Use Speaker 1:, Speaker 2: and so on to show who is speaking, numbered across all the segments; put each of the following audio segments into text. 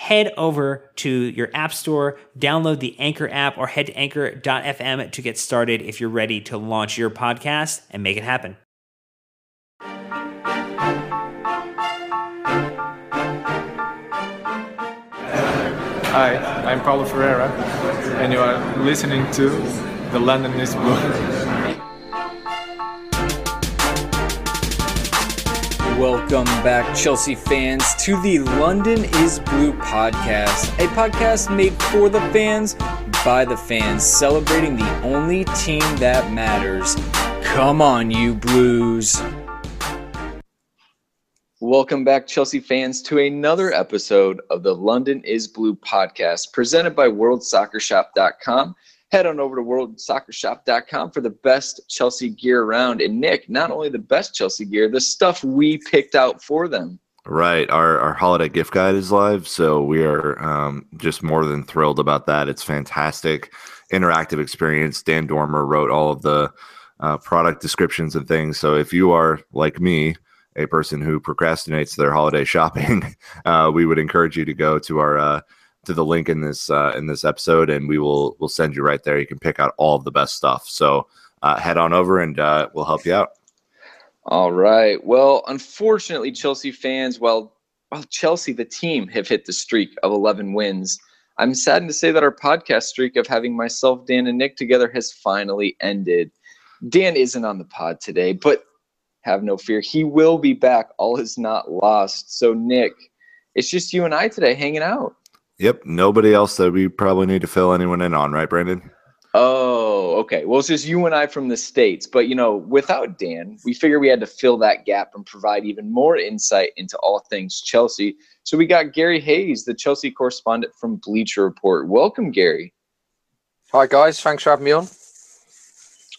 Speaker 1: Head over to your app store, download the Anchor app, or head to anchor.fm to get started if you're ready to launch your podcast and make it happen.
Speaker 2: Hi, I'm Paulo Ferreira, and you are listening to The London is Blue.
Speaker 3: Welcome back, Chelsea fans, to the London is Blue podcast, a podcast made for the fans, by the fans, celebrating the only team that matters. Come on, you Blues. Welcome back, Chelsea fans, to another episode of the London is Blue podcast presented by WorldSoccerShop.com head on over to worldsoccershop.com for the best Chelsea gear around. And Nick, not only the best Chelsea gear, the stuff we picked out for them.
Speaker 4: Right. Our, our holiday gift guide is live. So we are um, just more than thrilled about that. It's fantastic interactive experience. Dan Dormer wrote all of the uh, product descriptions and things. So if you are like me, a person who procrastinates their holiday shopping, uh, we would encourage you to go to our uh, to the link in this uh, in this episode, and we will we'll send you right there. You can pick out all of the best stuff. So uh, head on over, and uh, we'll help you out.
Speaker 3: All right. Well, unfortunately, Chelsea fans, well, well, Chelsea, the team, have hit the streak of 11 wins. I'm saddened to say that our podcast streak of having myself, Dan, and Nick together has finally ended. Dan isn't on the pod today, but have no fear. He will be back. All is not lost. So, Nick, it's just you and I today hanging out.
Speaker 4: Yep. Nobody else that we probably need to fill anyone in on, right, Brandon?
Speaker 3: Oh, okay. Well, it's just you and I from the States. But, you know, without Dan, we figured we had to fill that gap and provide even more insight into all things Chelsea. So we got Gary Hayes, the Chelsea correspondent from Bleacher Report. Welcome, Gary.
Speaker 5: Hi, guys. Thanks for having me on.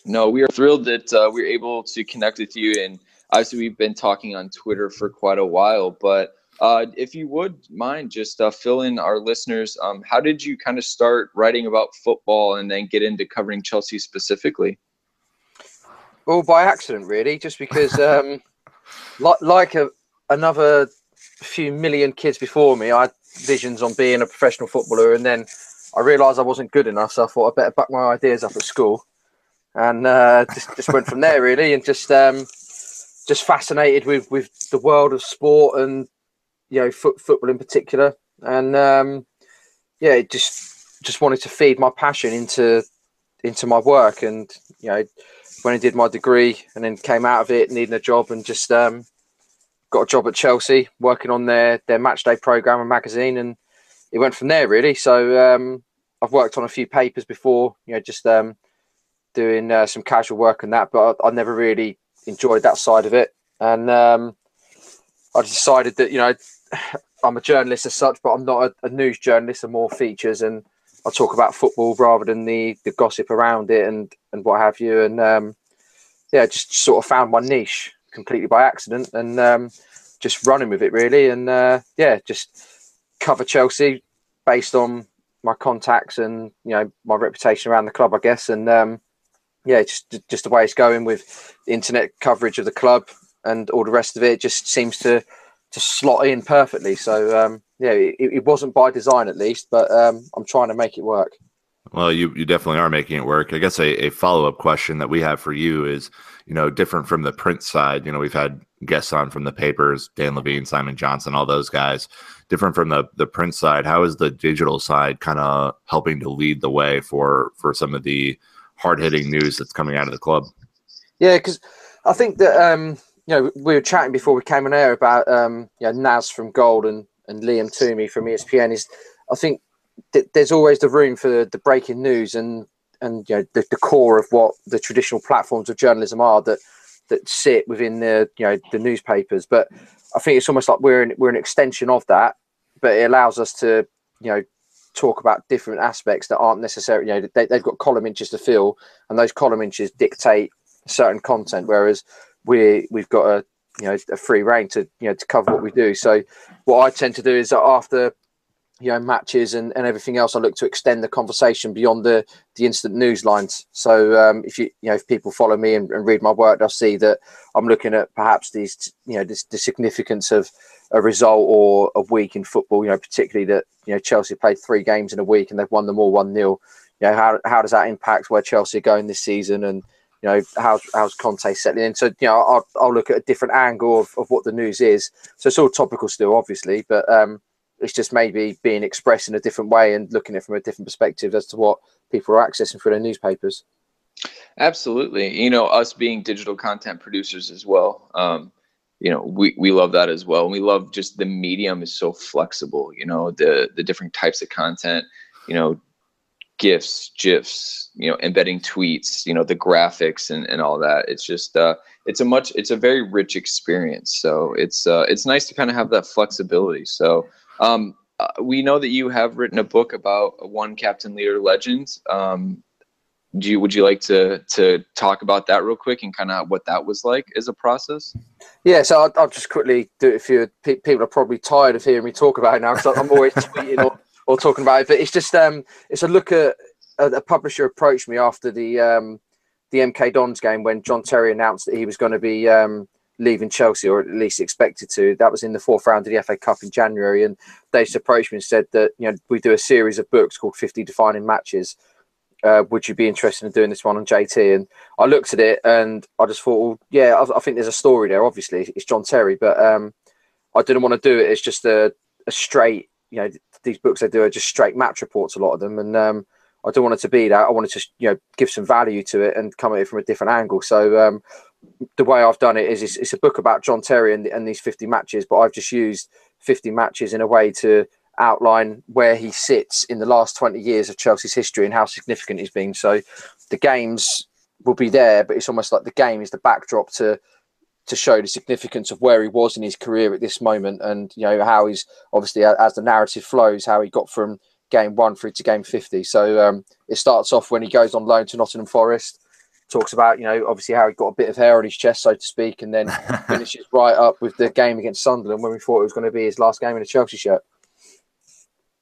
Speaker 3: No, we are thrilled that uh, we are able to connect with you. And obviously, we've been talking on Twitter for quite a while. But uh, if you would mind, just uh, fill in our listeners. Um, how did you kind of start writing about football and then get into covering Chelsea specifically?
Speaker 5: All by accident, really, just because, um, like, like a, another few million kids before me, I had visions on being a professional footballer, and then I realised I wasn't good enough, so I thought I'd better back my ideas up at school, and uh, just just went from there, really, and just um, just fascinated with with the world of sport and you know, foot, football in particular, and um, yeah, just just wanted to feed my passion into into my work, and you know, when I did my degree and then came out of it needing a job, and just um, got a job at Chelsea working on their their match day program and magazine, and it went from there really. So um, I've worked on a few papers before, you know, just um, doing uh, some casual work and that, but I, I, never really enjoyed that side of it. And um, I decided that you know I'm a journalist as such, but I'm not a, a news journalist. I'm more features and I talk about football rather than the the gossip around it and and what have you. And um, yeah, just sort of found my niche completely by accident and um, just running with it really. And uh, yeah, just cover Chelsea based on my contacts and you know my reputation around the club, I guess. And um, yeah, just just the way it's going with internet coverage of the club and all the rest of it just seems to to slot in perfectly. So um, yeah, it, it, wasn't by design at least, but um, I'm trying to make it work.
Speaker 4: Well, you you definitely are making it work. I guess a, a follow up question that we have for you is, you know, different from the print side. You know, we've had guests on from the papers, Dan Levene, Simon Johnson, all those guys. Different from the the print side. How is the digital side kind of helping to lead the way for for some of the hard hitting news that's coming out of the club?
Speaker 5: Yeah, because I think that um, you know we were chatting before we came on air about um, you know Naz from Goal and and Liam Twomey from ESPN. Is I think th- there's always the room for the breaking news and and you know the, the core of what the traditional platforms of journalism are that that sit within the you know the newspapers. But I think it's almost like we're we're an extension of that, but it allows us to you know talk about different aspects that aren't necessarily you know they, they've got column inches to fill, and those column inches dictate certain content, whereas we we've got a you know a free reign to you know to cover what we do. So what I tend to do is that after you know matches and, and everything else, I look to extend the conversation beyond the the instant news lines. So um, if you you know if people follow me and, and, read my work, they'll see that I'm looking at perhaps these you know this, the significance of a result or a week in football. You know particularly that you know Chelsea played three games in a week and they've won them all one 0 You know how how does that impact where Chelsea are going this season and you know how's how's Conte settling in. So you know I'll, I'll look at a different angle of, of what the news is. So it's all topical still, obviously, but um, it's just maybe being expressed in a different way and looking at it from a different perspective as to what people are accessing through their newspapers.
Speaker 6: Absolutely, you know us being digital content producers as well. Um, you know we, we love that as well. We love just the medium is so flexible. You know the the different types of content. You know gifs, gifs, you know, embedding tweets, you know, the graphics and, and all that. It's just uh, it's a much it's a very rich experience. So it's uh, it's nice to kind of have that flexibility. So um, uh, we know that you have written a book about one captain leader legend. Um, do you would you like to to talk about that real quick and kind of what that was like as a process?
Speaker 5: Yeah, so I'll, I'll just quickly do it. If you people are probably tired of hearing me talk about it now because I'm always tweeting or or talking about it. But it's just um, it's a look at a, a publisher approached me after the um, the MK Dons game when John Terry announced that he was going to be um, leaving Chelsea, or at least expected to. That was in the fourth round of the FA Cup in January, and they just approached me and said that you know we do a series of books called 50 Defining Matches. Uh, would you be interested in doing this one on JT? And I looked at it and I just thought, well, yeah, I, I think there's a story there. Obviously, it's John Terry, but um, I didn't want to do it It's just a, a straight, you know, these books they do are just straight match reports, a lot of them, and um, I don't want it to be that. I wanted to you know give some value to it and come at it from a different angle. So um, the way I've done it is it's, it's a book about John Terry and, and, these 50 matches, but I've just used 50 matches in a way to outline where he sits in the last 20 years of Chelsea's history and how significant he's been. So the games will be there, but it's almost like the game is the backdrop to to show the significance of where he was in his career at this moment and you know how he's obviously as the narrative flows how he got from game one through to game 50 so um, it starts off when he goes on loan to nottingham forest talks about you know obviously how he got a bit of hair on his chest so to speak and then finishes right up with the game against sunderland when we thought it was going to be his last game in a chelsea shirt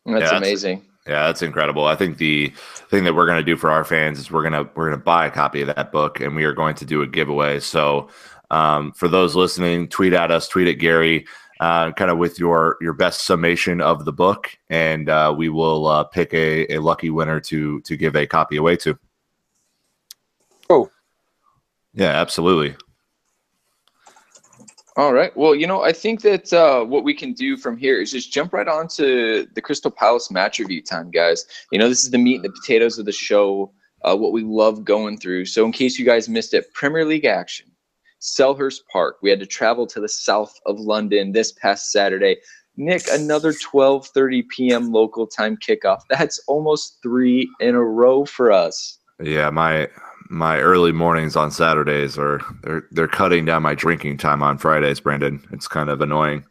Speaker 6: that's yeah, amazing
Speaker 4: yeah, that's incredible. I think the thing that we're going to do for our fans is we're going to we're going to buy a copy of that book and we are going to do a giveaway. So um, for those listening, tweet at us, tweet at Gary, uh, kind of with your your best summation of the book, and uh, we will uh, pick a, a lucky winner to to give a copy away to.
Speaker 5: Oh,
Speaker 4: yeah, absolutely.
Speaker 6: All right. Well, you know, I think that uh, what we can do from here is just jump right on to the Crystal Palace match review time, guys. You know, this is the meat and the potatoes of the show, uh, what we love going through. So, in case you guys missed it, Premier League action. Selhurst Park. We had to travel to the south of London this past Saturday. Nick, another 12:30 p.m. local time kickoff. That's almost three in a row for us.
Speaker 4: Yeah, my my early mornings on Saturdays are they're they're cutting down my drinking time on Fridays, Brandon. It's kind of annoying.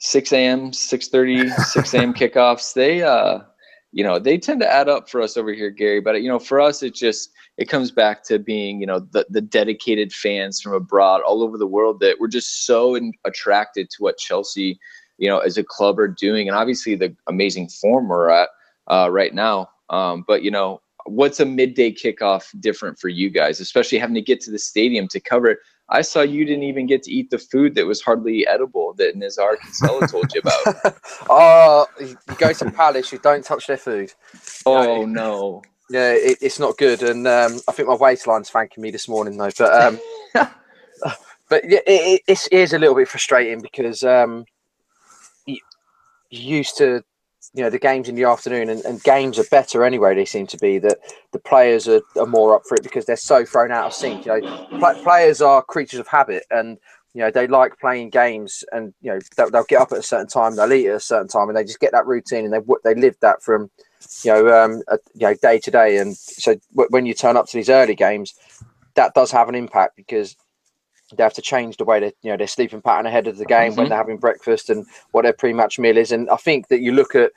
Speaker 6: 6 a.m., 6:30, 6 a.m. kickoffs. They uh you know they tend to add up for us over here gary but you know for us it just it comes back to being you know the, the dedicated fans from abroad all over the world that we're just so in, attracted to what chelsea you know as a club are doing and obviously the amazing form we're at uh, right now. Um, but you know what's a midday kickoff different for you guys especially having to get to the stadium to cover it I saw you didn't even get to eat the food that was hardly edible that Nizaar Kinsella told you about.
Speaker 5: oh, you go to Palace, you don't touch their food.
Speaker 6: Oh no.
Speaker 5: Yeah, it, it's not good, and um, I think my waistline's thanking me this morning though. But um, but yeah, it, it, it is a little bit frustrating because um, you, you used to you know the games in the afternoon and, and, games are better anyway they seem to be that the players are, are more up for it because they're so thrown out of sync you know. Pl- players are creatures of habit and you know they like playing games and you know they'll, they'll, get up at a certain time they'll eat at a certain time and they just get that routine and they they live that from you know um a, you know day to day. And so w- when you turn up to these early games that does have an impact because they have to change the way they you know their sleeping pattern ahead of the game mm-hmm. when they're having breakfast and what their pre-match meal is. And I think that you look at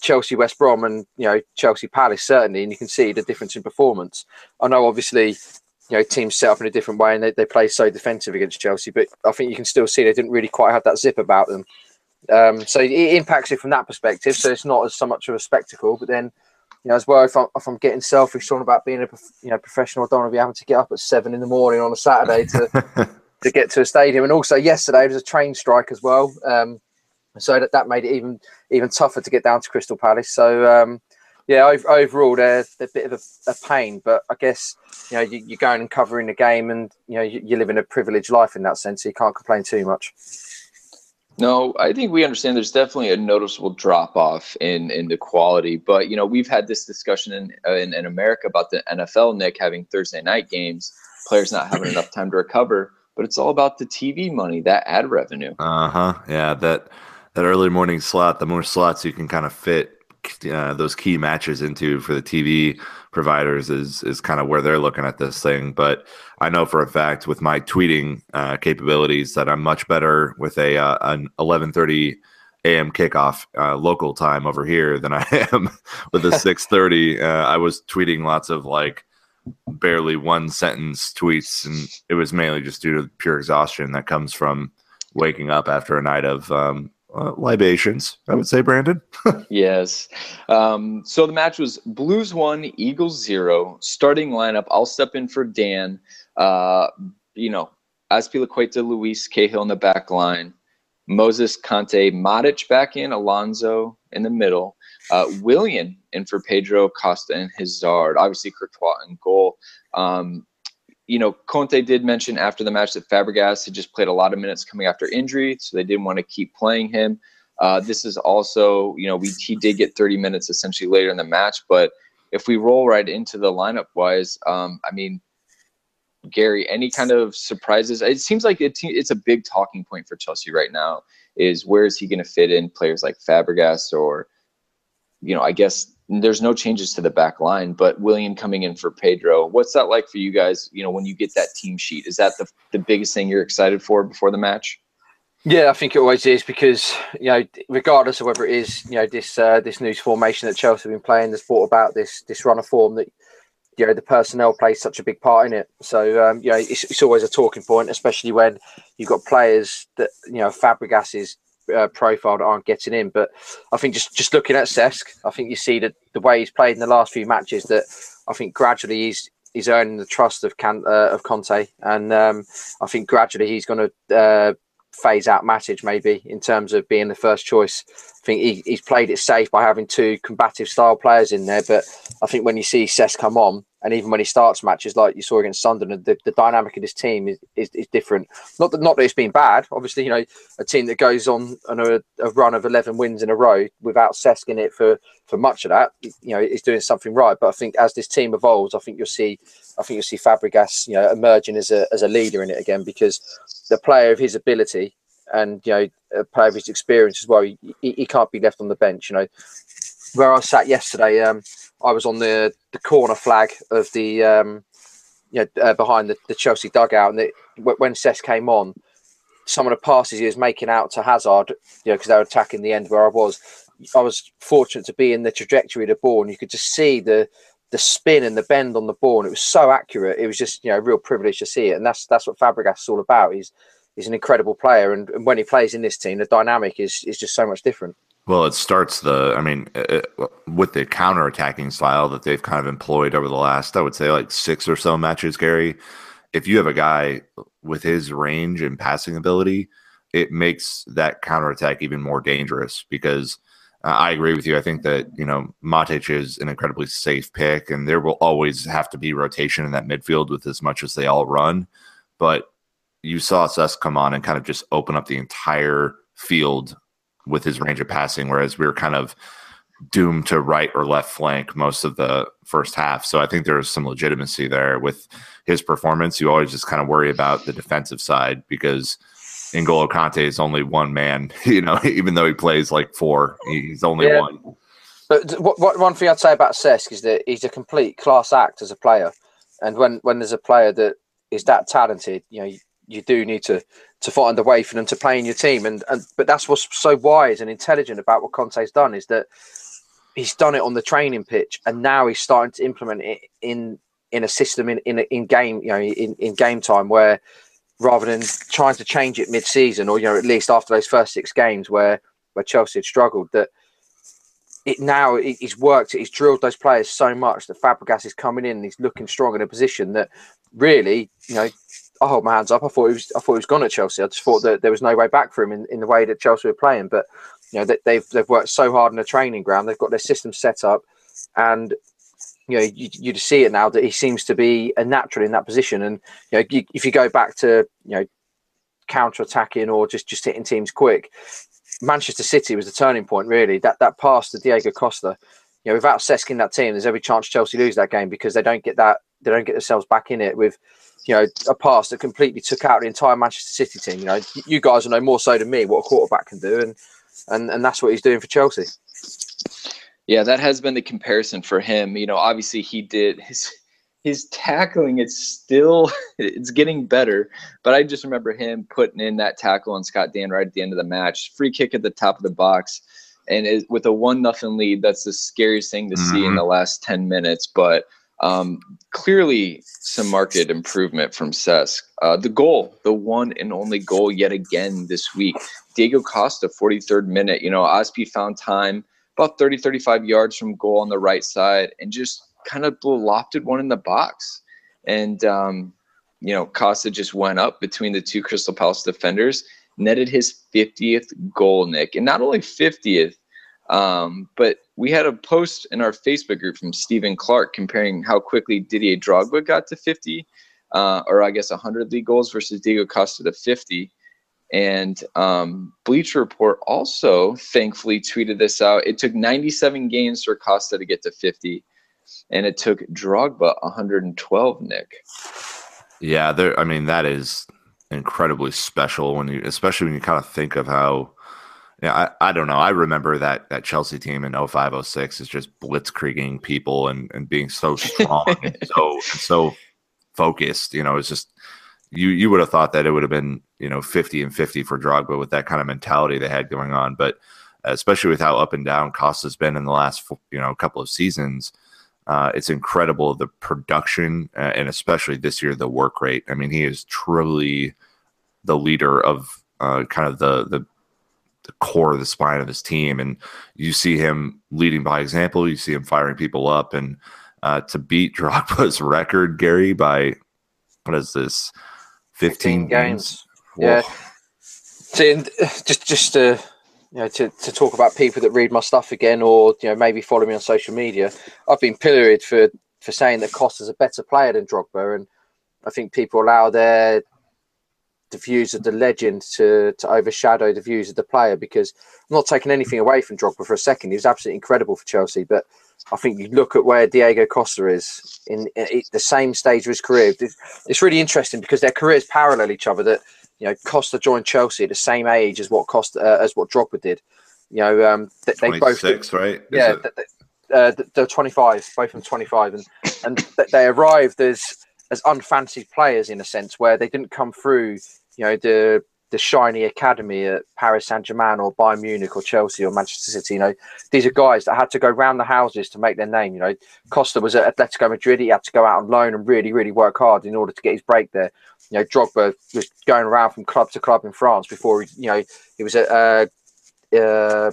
Speaker 5: Chelsea, West Brom, and you know Chelsea Palace certainly, and you can see the difference in performance. I know obviously you know teams set up in a different way and they, they play so defensive against Chelsea, but I think you can still see they didn't really quite have that zip about them. Um, so it impacts it from that perspective. So it's not as so much of a spectacle, but then you know, as well, if I'm, if I'm getting selfish, talking about being a you know professional, I don't want to be having to get up at seven in the morning on a Saturday to to get to a stadium. And also yesterday there was a train strike as well, um, so that, that made it even even tougher to get down to Crystal Palace. So um, yeah, over, overall they're, they're a bit of a, a, pain, but I guess you know you, are going and covering the game, and you know you, you're living a privileged life in that sense, so you can't complain too much.
Speaker 6: No, I think we understand there's definitely a noticeable drop off in in the quality, but you know we've had this discussion in, in, in America about the NFL, Nick having Thursday night games, players not having enough time to recover, but it's all about the TV money, that ad revenue.
Speaker 4: Uh huh. Yeah, that that early morning slot, the more slots you can kind of fit uh, those key matches into for the TV providers is is kind of where they're looking at this thing. But I know for a fact with my tweeting uh, capabilities that I'm much better with a uh, an 11:30 a.m. kickoff uh, local time over here than I am with a 6:30. Uh, I was tweeting lots of like barely one sentence tweets, and it was mainly just due to pure exhaustion that comes from waking up after a night of um, uh, libations, I would say, Brandon.
Speaker 6: yes. Um, so the match was Blues one, Eagles zero. Starting lineup. I'll step in for Dan. Uh, you know, Azpilicueta, Luiz Cahill in the back line. Moses Kante, Matic back in, Alonso in the middle. Uh, Willian in for Pedro Costa and Hazard. Obviously, Courtois in goal. Um, you know, Conte did mention after the match that Fabregas had just played a lot of minutes coming after injury, so they didn't want to keep playing him. Uh, this is also, you know, we he did get 30 minutes essentially later in the match, but if we roll right into the lineup wise, um, I mean, Gary, any kind of surprises? It seems like it, it's a big talking point for Chelsea right now. Is where is he going to fit in players like Fabregas or, you know, I guess there's no changes to the back line, but Willian coming in for Pedro. What's that like for you guys? You know, when you get that team sheet, is that the the biggest thing you're excited for before the match?
Speaker 5: Yeah, I think it always is because you know, regardless of whether it is you know this uh, this new formation that Chelsea have been playing, that's brought about this this run of form that you know the personnel plays such a big part in it. So um, you know, it's, it's always a talking point, especially when you've got players that you know Fabregas is uh, profile aren't getting in. But I think just just looking at Cesc, I think you see that the way he's played in the last few matches that I think gradually he's he's earning the trust of Can uh, of Conte, and um, I think gradually he's going to uh, phase out Matic maybe in terms of being the first choice. I think he, he's played it safe by having two combative style players in there, but I think when you see Cesc come on, and even when he starts matches like you saw against Sunderland, the, the dynamic of this team is, is, is, different. Not that not that it's been bad. Obviously, you know, a team that goes on, on a, a, run of eleven wins in a row without Cesc in it for for much of that, you know, is doing something right. But I think as this team evolves, I think you'll see, I think you'll see Fabregas, you know, emerging as a as a leader in it again because the player of his ability and you know a player of his experience as well. He, he, can't be left on the bench. You know, where I sat yesterday, um, I was on the the corner flag of the um, you know uh, behind the, the Chelsea dugout, and it, when Cesc came on, some of the passes he was making out to Hazard, you know, because they were attacking the end where I was. I was fortunate to be in the trajectory of the ball, and you could just see the the spin and the bend on the ball, and it was so accurate. It was just you know a real privilege to see it, and that's that's what Fabregas is all about. He's he's an incredible player, and, and when he plays in this team, the dynamic is is just so much different.
Speaker 4: Well, it starts the, I mean, it, with the counter attacking style that they've kind of employed over the last, I would say, like six or so matches, Gary. If you have a guy with his range and passing ability, it makes that counter attack even more dangerous because uh, I agree with you. I think that, you know, Matic is an incredibly safe pick, and there will always have to be rotation in that midfield with as much as they all run. But you saw Cesc come on and kind of just open up the entire field with his range of passing, whereas we were kind of doomed to right or left flank most of the first half. So I think there's some legitimacy there with his performance. You always just kind of worry about the defensive side because N'Golo Kante is only one man, you know, even though he plays like four, he's only yeah. one.
Speaker 5: But what, what, one thing I'd say about Cesc is that he's a complete class act as a player. And when, when there's a player that is that talented, you know, you, you do need to to find a way for them to play in your team. And, and but that's what's so wise and intelligent about what Conte's done is that he's done it on the training pitch, and now he's starting to implement it in in a system in in, in game you know in, in game time where rather than trying to change it mid-season or you know at least after those first six games where where Chelsea had struggled that it now he's worked he's drilled those players so much that Fabregas is coming in and he's looking strong in a position that really you know I hold my hands up I thought he was I thought he was gone at Chelsea I just thought that there was no way back for him in, in the way that Chelsea were playing but you know they've they've worked so hard in the training ground they've got their system set up and you know, you, you see it now that he seems to be a natural in that position. And you know, you, if you go back to you know counter attacking or just just hitting teams quick, Manchester City was the turning point. Really, that that pass to Diego Costa. You know, without Cesc in that team, there's every chance Chelsea lose that game because they don't get that they don't get themselves back in it with you know a pass that completely took out the entire Manchester City team. You know, you guys know more so than me what a quarterback can do, and and and that's what he's doing for Chelsea.
Speaker 6: Yeah, that has been the comparison for him. You know, obviously he did his his tackling it's still it's getting better but i just remember him putting in that tackle on scott Dann right at the end of the match free kick at the top of the box and it, with a one nothing lead that's the scariest thing to mm-hmm. see in mm-hmm. the last 10 minutes but um, clearly some market improvement from Cesc. Uh, the goal, the one and only goal yet again this week. Diego Costa, 43rd minute. You know, Azpi found time about 30, 35 yards from goal on the right side and just kind of lofted one in the box. And, um, you know, Costa just went up between the two Crystal Palace defenders, netted his 50th goal, Nick. And not only 50th, um, but we had a post in our Facebook group from Stephen Clark comparing how quickly Didier Drogba got to 50, uh, or I guess 100 league goals versus Diego Costa to 50. And um, Bleacher Report also thankfully tweeted this out. It took 97 games for Costa to get to 50, and it took Drogba 112. Nick.
Speaker 4: Yeah, there. I mean, that is incredibly special when you, especially when you kind of think of how. Yeah, I, I don't know. I remember that that Chelsea team in 0506 is just blitzkrieging people and, and being so strong and so and so focused. You know, it's just you you would have thought that it would have been you know 50 and 50 for Drogba with that kind of mentality they had going on, but especially with how up and down Costa's been in the last you know couple of seasons, uh, it's incredible the production uh, and especially this year the work rate. I mean, he is truly the leader of uh, kind of the the the core of the spine of his team, and you see him leading by example. You see him firing people up, and uh, to beat Drogba's record, Gary, by what is this? 15, 15 games.
Speaker 5: Yeah. So, just just to you know to, to talk about people that read my stuff again, or you know maybe follow me on social media. I've been pilloried for for saying that Costa's is a better player than Drogba, and I think people allow their the views of the legend to to overshadow the views of the player because I'm not taking anything away from Drogba for a second. He was absolutely incredible for Chelsea, but I think you look at where Diego Costa is in, in the same stage of his career. It's really interesting because their careers parallel each other. That you know, Costa joined Chelsea at the same age as what Costa uh, as what Drogba did. You know, um, they, they both
Speaker 4: right? Is
Speaker 5: yeah,
Speaker 4: it?
Speaker 5: uh, they're 25, both of them 25, and and they arrived as as unfancied players in a sense where they didn't come through, you know, the the shiny academy at Paris Saint Germain or Bayern Munich or Chelsea or Manchester City. You know, these are guys that had to go round the houses to make their name. You know, Costa was at Atletico Madrid. He had to go out on loan and really, really work hard in order to get his break there. You know, Drogba was going around from club to club in France before he, you know, he was at uh, uh,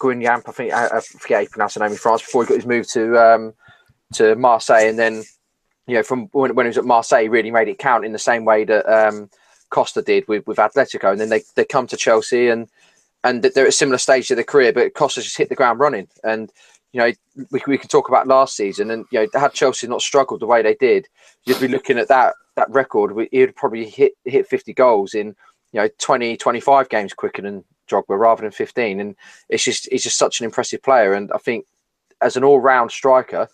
Speaker 5: Guingamp, I think I, I forget how you pronounce the name in France before he got his move to um, to Marseille, and then you know from when, when he was at Marseille, he really made it count in the same way that um, Costa did with with Atletico, and then they they come to Chelsea and and they're at a similar stage of their career, but Costa just hit the ground running, and you know we, we can talk about last season, and you know had Chelsea not struggled the way they did, you'd be looking at that that record. He'd probably hit hit 50 goals in you know 20 25 games quicker than Drogba rather than 15. And it's just he's just such an impressive player. And I think as an all-round striker,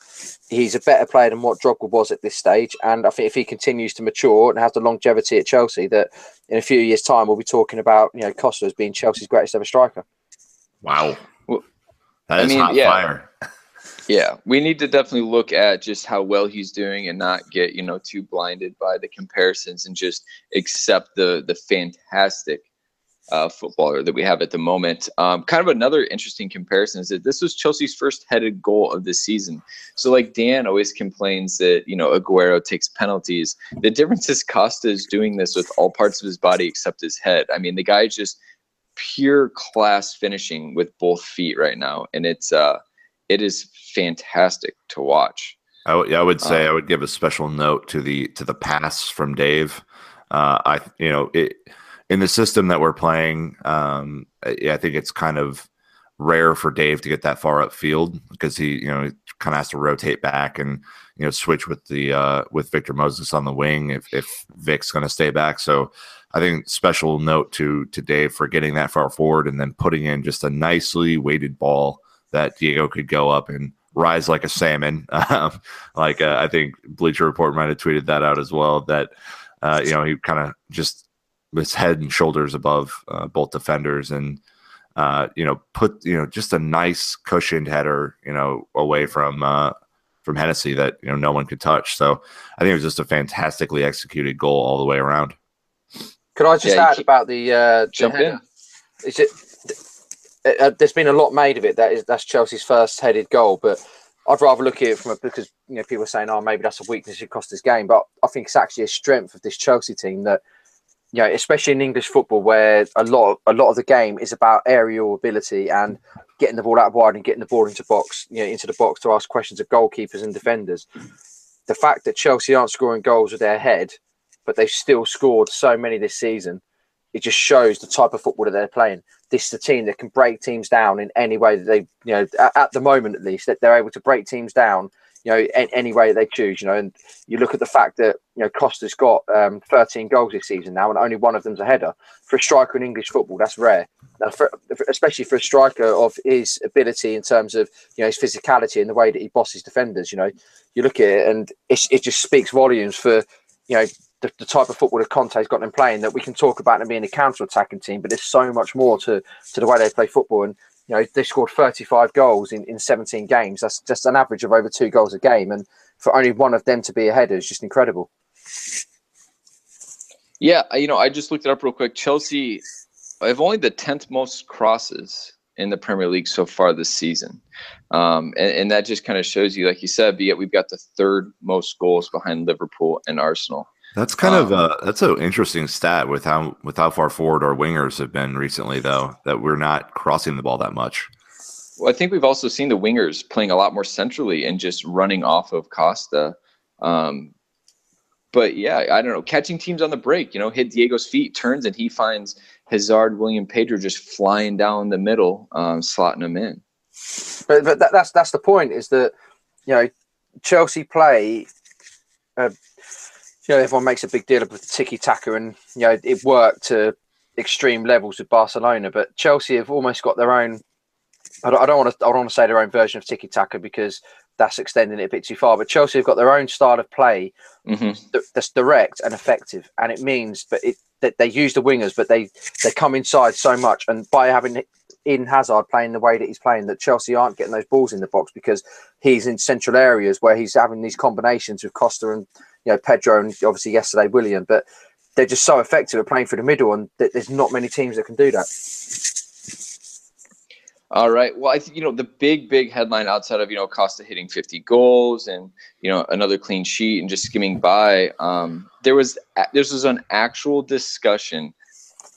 Speaker 5: he's a better player than what Drogba was at this stage. And I think if he continues to mature and has the longevity at Chelsea, that in a few years' time we'll be talking about you know Costa as being Chelsea's greatest ever striker.
Speaker 4: Wow,
Speaker 6: Well,
Speaker 4: that
Speaker 6: I
Speaker 4: is
Speaker 6: mean,
Speaker 4: hot
Speaker 6: yeah.
Speaker 4: fire.
Speaker 6: Yeah, we need to definitely look at just how well he's doing and not get you know too blinded by the comparisons and just accept the the fantastic uh, footballer that we have at the moment. Um, kind of another interesting comparison is that this was Chelsea's first headed goal of the season. So like Dan always complains that you know Aguero takes penalties. The difference is Costa is doing this with all parts of his body except his head. I mean, the guy is just pure class finishing with both feet right now, and it's uh, it is fantastic to watch.
Speaker 4: I would- would say
Speaker 6: Um,
Speaker 4: I would give a special note to the to the pass from Dave. Uh, I you know it in the system that we're playing. Um, I think it's kind of rare for Dave to get that far upfield because he you know kind of has to rotate back and you know switch with the uh, with Victor Moses on the wing if if Vic's going to stay back. So I think special note to to Dave for getting that far forward and then putting in just a nicely weighted ball that Diego could go up and rise like a salmon. Um, like uh, I think Bleacher Report might have tweeted that out as well. That uh, you know he kind of just his head and shoulders above uh, both defenders and uh, you know put you know just a nice cushioned header you know away from uh, from Hennessey that you know no one could touch. So I think it was just a fantastically executed goal all the way around.
Speaker 5: Could I just
Speaker 6: Yeah,
Speaker 5: add about the uh, the
Speaker 6: Jump
Speaker 5: header?
Speaker 6: in.
Speaker 5: Is it? Uh, uh, there's been a lot made of it. That is that's Chelsea's first headed goal, but I'd rather look at it from a because you know people are saying, oh, maybe that's a weakness it cost this game, but I think it's actually a strength of this Chelsea team that you know, especially in English football, where a lot of, a lot of the game is about aerial ability and getting the ball out wide and getting the ball into box, you know, into the box to ask questions of goalkeepers and defenders. The fact that Chelsea aren't scoring goals with their head, but they've still scored so many this season, it just shows the type of football that they're playing. This is a team that can break teams down in any way that they, you know, at, at the moment at least, that they're able to break teams down, you know, in any way they choose, you know. And you look at the fact that, you know, Costa's got um, 13 goals this season now, and only one of them's a header. For a striker in English football, that's rare. Now, for, especially for a striker of his ability in terms of, you know, his physicality and the way that he bosses defenders, you know, you look at it and it, just speaks volumes for, you know, the, the type of football that Conte's got them playing that we can talk about them being a counter-attacking team, but there's so much more to to the way they play football. And you know, they scored 35 goals in, in 17 games. That's just an average of over two goals a game. And for only one of them to be a header is just incredible.
Speaker 6: Yeah, you know, I just looked it up real quick. Chelsea have only the tenth most crosses in the Premier League so far this season, um, and, and that just kind of shows you, like you said, but yet we've got the third most goals behind Liverpool and Arsenal.
Speaker 4: That's kind of
Speaker 6: Um,
Speaker 4: uh, that's an interesting stat with how with how far forward our wingers have been recently, though. That we're not crossing the ball that much.
Speaker 6: Well, I think we've also seen the wingers playing a lot more centrally and just running off of Costa. Um, but yeah, I don't know, catching teams on the break, you know, hit Diego's feet, turns, and he finds Hazard, Willian Pedro just flying down the middle, um, slotting them in.
Speaker 5: But, but that, that's that's the point is that you know Chelsea play. Uh, you know, everyone makes a big deal of the tiki taka, and you know it worked to extreme levels with Barcelona. But Chelsea have almost got their own. I don't, I don't want to. I don't want to say their own version of tiki taka because that's extending it a bit too far. But Chelsea have got their own style of play
Speaker 6: hmm
Speaker 5: that's direct and effective, and it means, but it they, they use the wingers, but they they come inside so much, and by having Eden Hazard playing the way that he's playing, that Chelsea aren't getting those balls in the box because he's in central areas where he's having these combinations with Costa and you know Pedro and obviously yesterday Willian, but they're just so effective at playing through the middle, and th- there's not many teams that can do that.
Speaker 6: All right. Well, I think you know the big, big headline outside of you know Costa hitting 50 goals and you know another clean sheet and just skimming by. Um, there was this was an actual discussion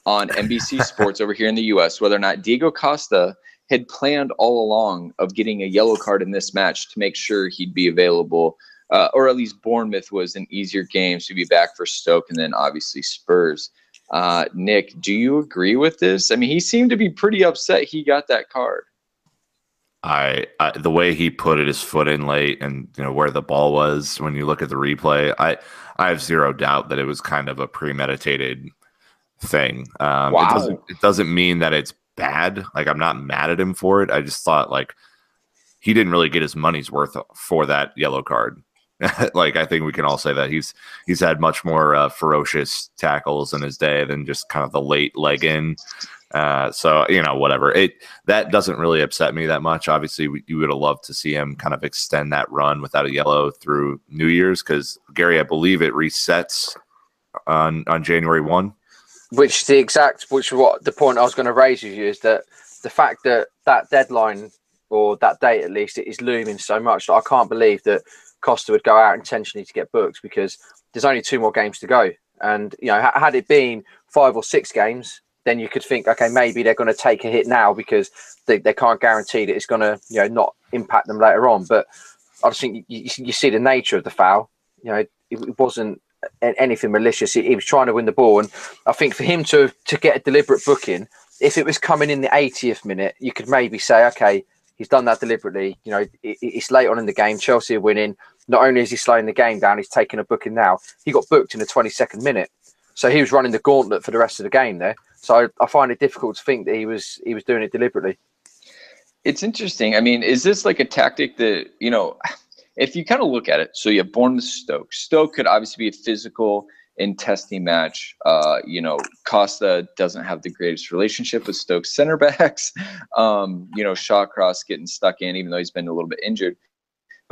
Speaker 6: on NBC Sports over here in the U.S. whether or not Diego Costa had planned all along of getting a yellow card in this match to make sure he'd be available, uh, or at least Bournemouth was an easier game to be back for Stoke and then obviously Spurs. Uh, Nick, do you agree with this? I mean, he seemed to be pretty upset he got that card.
Speaker 4: I, I, the way he put it, his foot in late, and you know where the ball was when you look at the replay, I I have zero doubt that it was kind of a premeditated thing. Um, wow. It doesn't it doesn't mean that it's bad. Like I'm not mad at him for it. I just thought like he didn't really get his money's worth for that yellow card. like I think we can all say that he's he's had much more uh, ferocious tackles in his day than just kind of the late leg in. Uh, so you know whatever it that doesn't really upset me that much. Obviously, we, you would have loved to see him kind of extend that run without a yellow through New Year's because Gary, I believe it resets on on January one.
Speaker 5: Which the exact which what the point I was going to raise with you is that the fact that that deadline or that date at least it is looming so much that I can't believe that Costa would go out intentionally to get booked because there's only two more games to go. And you know, had it been five or six games, then you could think, okay, maybe they're going to take a hit now because they, they can't guarantee that it's going to, you know, not impact them later on. But I just think you, you see the nature of the foul. You know, it, it wasn't anything malicious. He, he, was trying to win the ball, and I think for him to to get a deliberate booking, if it was coming in the 80th minute, you could maybe say, okay, he's done that deliberately. You know, it, it's late on in the game. Chelsea are winning not only is he slowing the game down, he's taking a booking now. He got booked in the 22nd minute, so he was running the gauntlet for the rest of the game there. So I, I find it difficult to think that he was he was doing it deliberately.
Speaker 6: It's interesting. I mean, is this like a tactic that you know? If you kind of look at it, so you have Bournemouth Stoke. Stoke could obviously be a physical and testing match. Uh, you know, Costa doesn't have the greatest relationship with Stoke center backs. Um, you know, Shawcross getting stuck in, even though he's been a little bit injured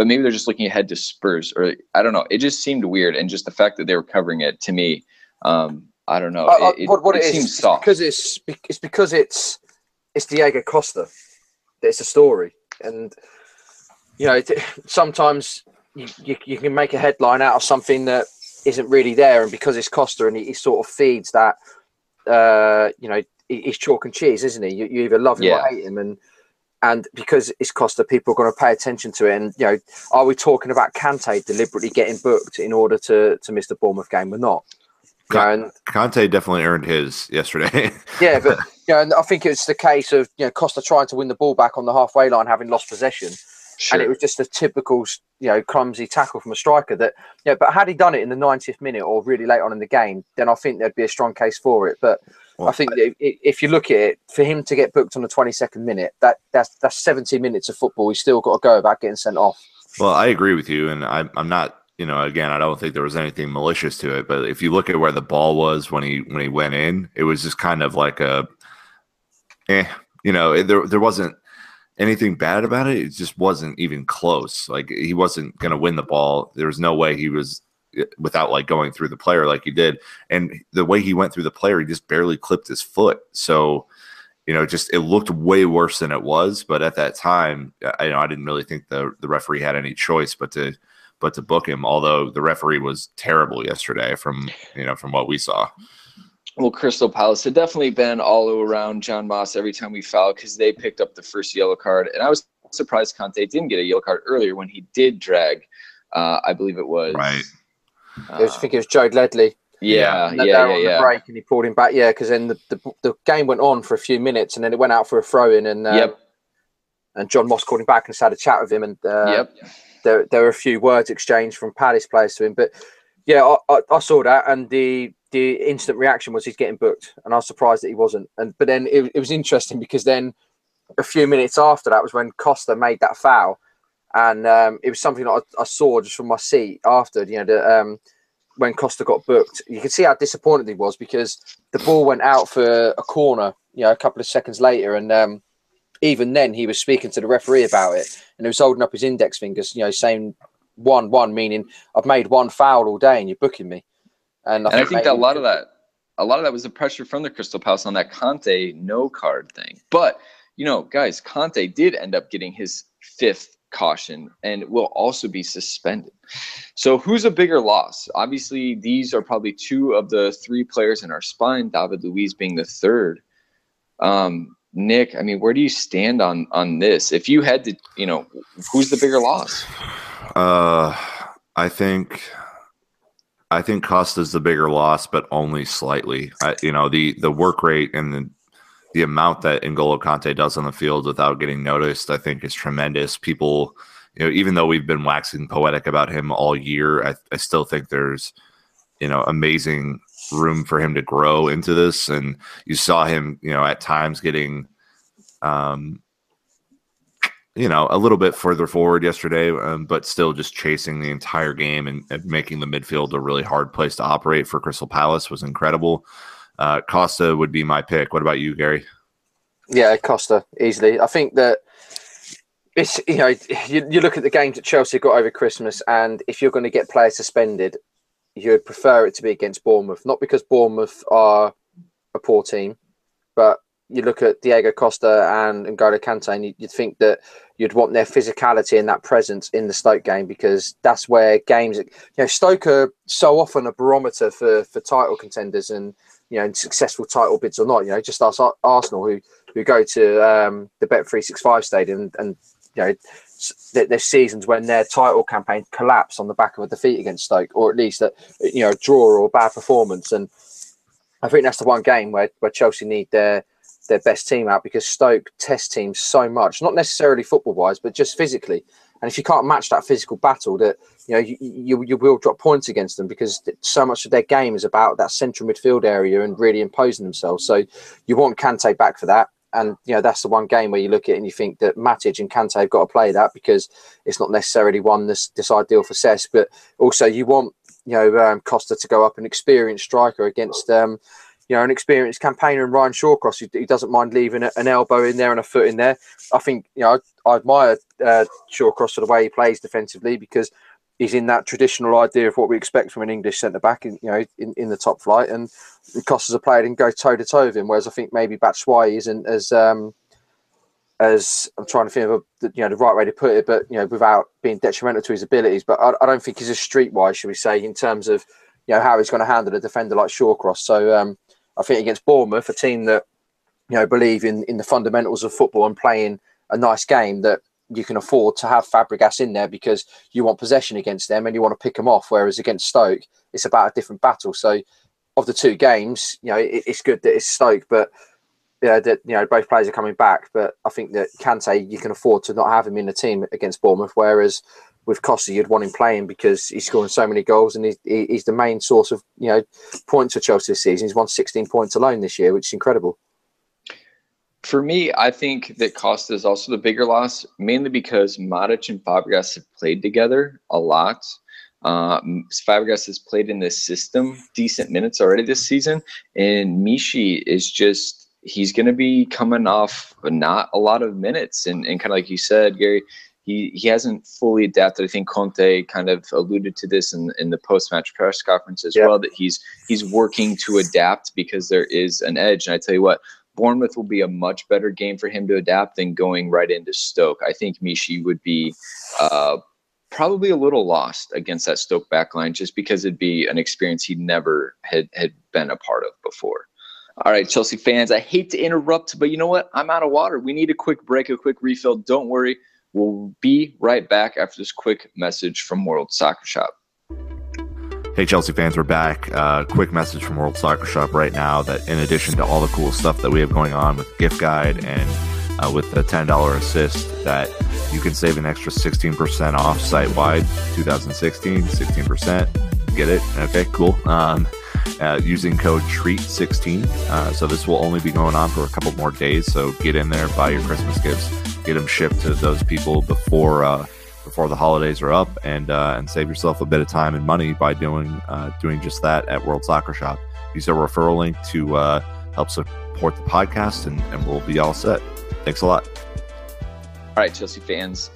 Speaker 6: but maybe they're just looking ahead to Spurs or I don't know. It just seemed weird, and just the fact that they were covering it to me, um, I don't know. Uh, it,
Speaker 5: what, what
Speaker 6: it,
Speaker 5: it seems soft because it's it's because it's it's Diego Costa. It's a story, and you know it, sometimes you, you, you can make a headline out of something that isn't really there, and because it's Costa and he, he sort of feeds that, uh, you know, he's chalk and cheese, isn't he? You, you either love him yeah. or hate him, and and because it's Costa, people are going to pay attention to it. And you know, are we talking about Kante deliberately getting booked in order to to miss the Bournemouth game? We're not.
Speaker 4: You know, Kante definitely earned his yesterday.
Speaker 5: yeah, but you know, and I think it's the case of you know Costa trying to win the ball back on the halfway line, having lost possession, sure. and it was just a typical you know clumsy tackle from a striker. That yeah, but had he done it in the 90th minute or really late on in the game, then I think there'd be a strong case for it. But well, I think if you look at it, for him to get booked on the 22nd minute, that that's that's 70 minutes of football. He's still got to go about getting sent off.
Speaker 4: Well, I agree with you, and I'm I'm not. You know, again, I don't think there was anything malicious to it, but if you look at where the ball was when he when he went in, it was just kind of like a, eh, you know, there there wasn't anything bad about it. It just wasn't even close. Like he wasn't going to win the ball. There was no way he was without like going through the player like he did. And the way he went through the player, he just barely clipped his foot. So, you know, just it looked way worse than it was. But at that time, I you know I didn't really think the the referee had any choice but to but to book him. Although the referee was terrible yesterday from you know from what we saw.
Speaker 6: Well, Crystal Palace had definitely been all around John Moss every time we fouled because they picked up the first yellow card, and I was surprised Kante didn't get a yellow card earlier when he did drag. Uh, I believe it was
Speaker 4: right
Speaker 5: I think it was Joe Ledley.
Speaker 6: Yeah, yeah, yeah,
Speaker 5: yeah. break and he pulled him back. Yeah, because then the, the, the game went on for a few minutes and then it went out for a throw in and um, yep. and John Moss called him back and had a chat with him and uh, yep. there there were a few words exchanged from Palace players to him. But yeah, I, I, I, saw that and the the instant reaction was he's getting booked and I was surprised that he wasn't. And but then it, it was interesting because then a few minutes after that was when Costa made that foul and um, it was something that I, I, saw just from my seat after. You know, the, um, when Costa got booked, you could see how disappointed he was because the ball went out for a corner, you know, a couple of seconds later, and um, even then he was speaking to the referee about it, and he was holding up his index fingers, you know, saying one one, meaning I've made one foul all day, and you're booking me.
Speaker 6: And I, and think, I think that a lot of that, a lot of that was the pressure from the Crystal Palace on that Kante no card thing. But you know, guys, Kante did end up getting his fifth caution and will also be suspended. So, who's a bigger loss? Obviously, these are probably two of the three players in our spine, David Luiz being the third. Um, Nick, I mean, where do you stand on on this? If you had to, you know, who's the bigger loss?
Speaker 4: Uh, I think I think Costa's the bigger loss, but only slightly. I, you know, the the work rate and the the amount that N'Golo Kante does on the field without getting noticed, I think, is tremendous. People, you know, even though we've been waxing poetic about him all year, I, I still think there's, you know, amazing room for him to grow into this. And you saw him, you know, at times getting, um, you know, a little bit further forward yesterday, um, but still just chasing the entire game and, and, making the midfield a really hard place to operate for Crystal Palace was incredible. Uh, Costa would be my pick. What about you, Gary?
Speaker 5: Yeah, Costa easily. I think that it's you know you, you look at the games that Chelsea got over Christmas, and if you're going to get players suspended, you'd prefer it to be against Bournemouth. Not because Bournemouth are a poor team, but you look at Diego Costa and N'Golo Kante, and you, would think that you'd want their physicality and that presence in the Stoke game because that's where games, you know, Stoke are so often a barometer for for title contenders, and you know, successful title bids or not. You know, just ask Arsenal who who go to um, the Bet three six five stadium and, and you know there's seasons when their title campaign collapsed on the back of a defeat against Stoke, or at least a you know draw or bad performance. And I think that's the one game where, where Chelsea need their their best team out because Stoke test teams so much, not necessarily football wise, but just physically. And if you can't match that physical battle, that you know you, you, you will drop points against them because so much of their game is about that central midfield area and really imposing themselves. So you want Kante back for that. And you know that's the one game where you look at it and you think that Matic and Kante have got to play that because it's not necessarily one this this ideal for Cesc, but also you want you know um, Costa to go up an experienced striker against um, you know, an experienced campaigner in Ryan Shawcross he, he doesn't mind leaving an elbow in there and a foot in there. I think, you know, I, I admire uh, Shawcross for the way he plays defensively because he's in that traditional idea of what we expect from an English centre back, in, you know, in, in the top flight. And Costa's a player and go toe to toe with him, whereas I think maybe Batshuayi isn't as um, as I'm trying to think of a, you know the right way to put it, but you know without being detrimental to his abilities. But I, I don't think he's as streetwise, should we say, in terms of you know how he's going to handle a defender like Shawcross. So um, I think against Bournemouth, a team that you know believe in in the fundamentals of football and playing a nice game, that you can afford to have Fabregas in there because you want possession against them and you want to pick them off. Whereas against Stoke, it's about a different battle. So of the two games, you know, it, it's good that it's Stoke, but yeah, that you know both players are coming back. But I think that Kante, you can afford to not have him in the team against Bournemouth. Whereas with Costa, you'd want him playing because he's scoring so many goals and he's, he's the main source of you know points for Chelsea this season. He's won 16 points alone this year, which is incredible.
Speaker 6: For me, I think that Costa is also the bigger loss, mainly because Matic and Fabregas have played together a lot. Uh, Fabregas has played in this system decent minutes already this season, and Michy is just he's going to be coming off not a lot of minutes, and, and kind of like you said, Gary, he he hasn't fully adapted. I think Conte kind of alluded to this in, in the post match press conference as yeah. well that he's he's working to adapt because there is an edge. And I tell you what, Bournemouth will be a much better game for him to adapt than going right into Stoke. I think Michy would be uh, probably a little lost against that Stoke backline just because it'd be an experience he never had had been a part of before. All right, Chelsea fans, I hate to interrupt, but you know what? I'm out of water. We need a quick break, a quick refill. Don't worry. We'll be right back after this quick message from World Soccer Shop.
Speaker 4: Hey, Chelsea fans, we're back. Uh, quick message from World Soccer Shop right now that in addition to all the cool stuff that we have going on with gift guide and uh, with the $10 assist, that you can save an extra 16% off site wide 2016, 16%. Get it? Okay, cool. Um, uh, using code TREAT16. Uh, so this will only be going on for a couple more days. So get in there, buy your Christmas gifts get them shipped to those people before uh, before the holidays are up, and uh, and save yourself a bit of time and money by doing uh, doing just that at World Soccer Shop. Use our referral link to uh, help support the podcast, and, and we'll be all set. Thanks a lot.
Speaker 6: All right, Chelsea fans,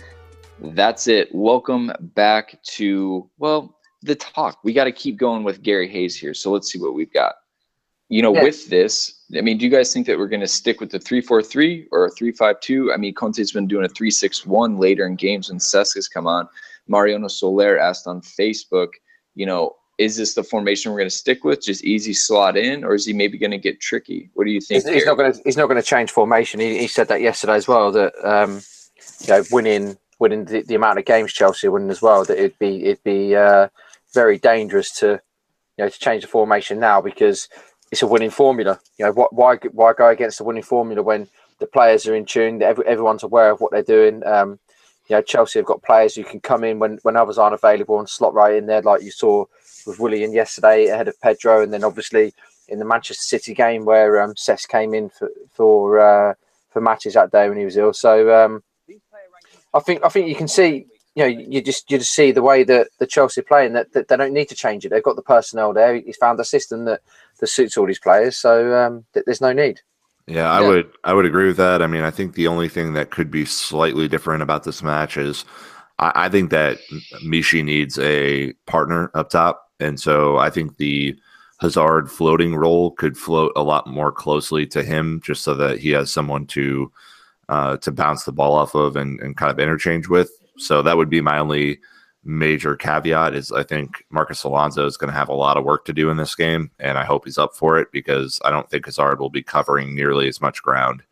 Speaker 6: that's it. Welcome back to well the talk. We got to keep going with Gary Hayes here, so let's see what we've got. You know,
Speaker 5: Yeah.
Speaker 6: with this, I mean, do you guys think that we're going to stick with the three-four-three or a three-five-two? I mean, Conte's been doing a three-six-one later in games when Cesca's come on. Mariano Soler asked on Facebook, you know, is this the formation we're going to stick with, just easy slot in, or is he maybe going to get tricky? What do you think?
Speaker 5: He's, he's not going to. He's not going to change formation. He, he said that yesterday as well. That um, you know, winning, winning the, the amount of games Chelsea winning as well. That it'd be it'd be uh, very dangerous to you know to change the formation now because it's a winning formula. You know, why why go against the winning formula when the players are in tune? Every, everyone's aware of what they're doing. Um, you know, Chelsea have got players who can come in when, when others aren't available and slot right in there, like you saw with Willian yesterday ahead of Pedro, and then obviously in the Manchester City game where um, Cesc came in for for uh, for matches that day when he was ill. So um, I think I think you can see, you know, you just you just see the way that the Chelsea are playing that, that they don't need to change it. They've got the personnel there. He's found a system that that suits all these players. So um, th- there's no need.
Speaker 4: Yeah, I
Speaker 6: Yeah.
Speaker 4: would I would agree with that. I mean, I think the only thing that could be slightly different about this match is I, I think that Michy needs a partner up top, and so I think the Hazard floating role could float a lot more closely to him, just so that he has someone to uh, to bounce the ball off of and, and kind of interchange with. So that would be my only major caveat is I think Marcos Alonso is going to have a lot of work to do in this game, and I hope he's up for it because I don't think Hazard will be covering nearly as much ground.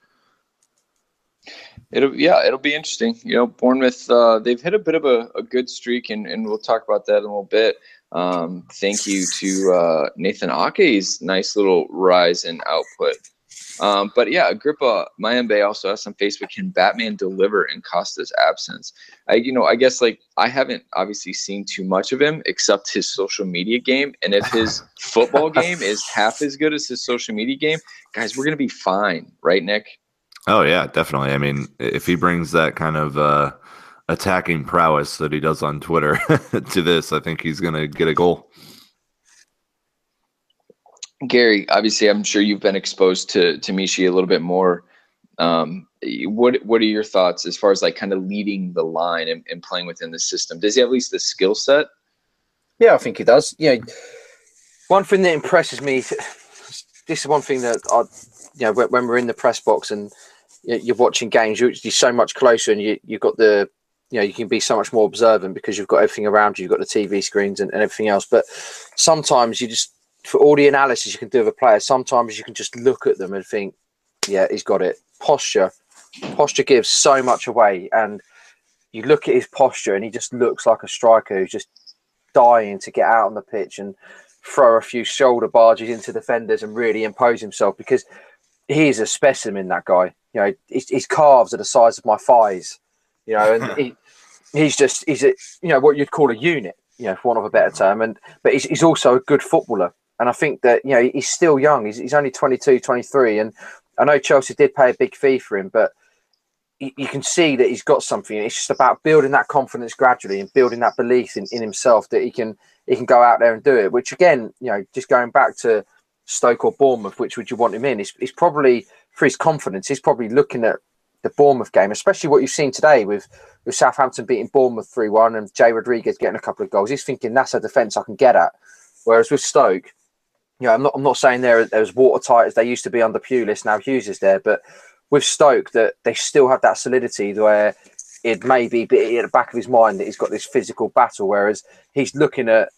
Speaker 6: It'll yeah, it'll be interesting. You know, Bournemouth uh, they've hit a bit of a, a good streak, and, and we'll talk about that in a little bit. Um, thank you to uh, Nathan Ake's nice little rise in output. Um, but yeah, Agrippa Mayembe also asked on Facebook, can Batman deliver in Costa's absence? I, you know, I guess like I haven't obviously seen too much of him except his social media game. And if his football game is half as good as his social media game, guys, we're gonna be fine, right, Nick?
Speaker 4: Oh yeah, definitely. I mean, if he brings that kind of uh, attacking prowess that he does on Twitter to this, I think he's going to get a goal.
Speaker 6: Gary, obviously, I'm sure you've been exposed to to Michy a little bit more. Um, what what are your thoughts as far as like kind of leading the line and, and playing within the system? Does he have at least the skill set?
Speaker 5: Yeah, I think he does. You know, one thing that impresses me, this is one thing that I, you know, when, we're in the press box and you- you're watching games, you're, you're so much closer and you, you've got the, you know, you can be so much more observant because you've got everything around you, you've got the TV screens and, and everything else. But sometimes you just, for all the analysis you can do of a player, sometimes you can just look at them and think, yeah, he's got it. Posture, posture gives so much away. And you look at his posture and he just looks like a striker who's just dying to get out on the pitch and throw a few shoulder barges into defenders and really impose himself because he is a specimen. That guy, you know, his, his calves are the size of my thighs, you know, and he, he's just he's a you know what you'd call a unit, you know, for want of a better term. And but he's, he's also a good footballer, and I think that you know he's still young. He's, he's only 22, 23, and I know Chelsea did pay a big fee for him, but you, you can see that he's got something. It's just about building that confidence gradually and building that belief in, in himself that he can he can go out there and do it. Which again, you know, just going back to Stoke or Bournemouth, which would you want him in? He's, probably for his confidence. He's probably looking at the Bournemouth game, especially what you've seen today with with Southampton beating Bournemouth three one and Jay Rodriguez getting a couple of goals. He's thinking that's a defence I can get at. Whereas with Stoke, you know, I'm not I'm not saying they're as watertight as they used to be under Pulis. Now Hughes is there, but with Stoke, that they still have that solidity where it may be at the back of his mind that he's got this physical battle. Whereas he's looking at,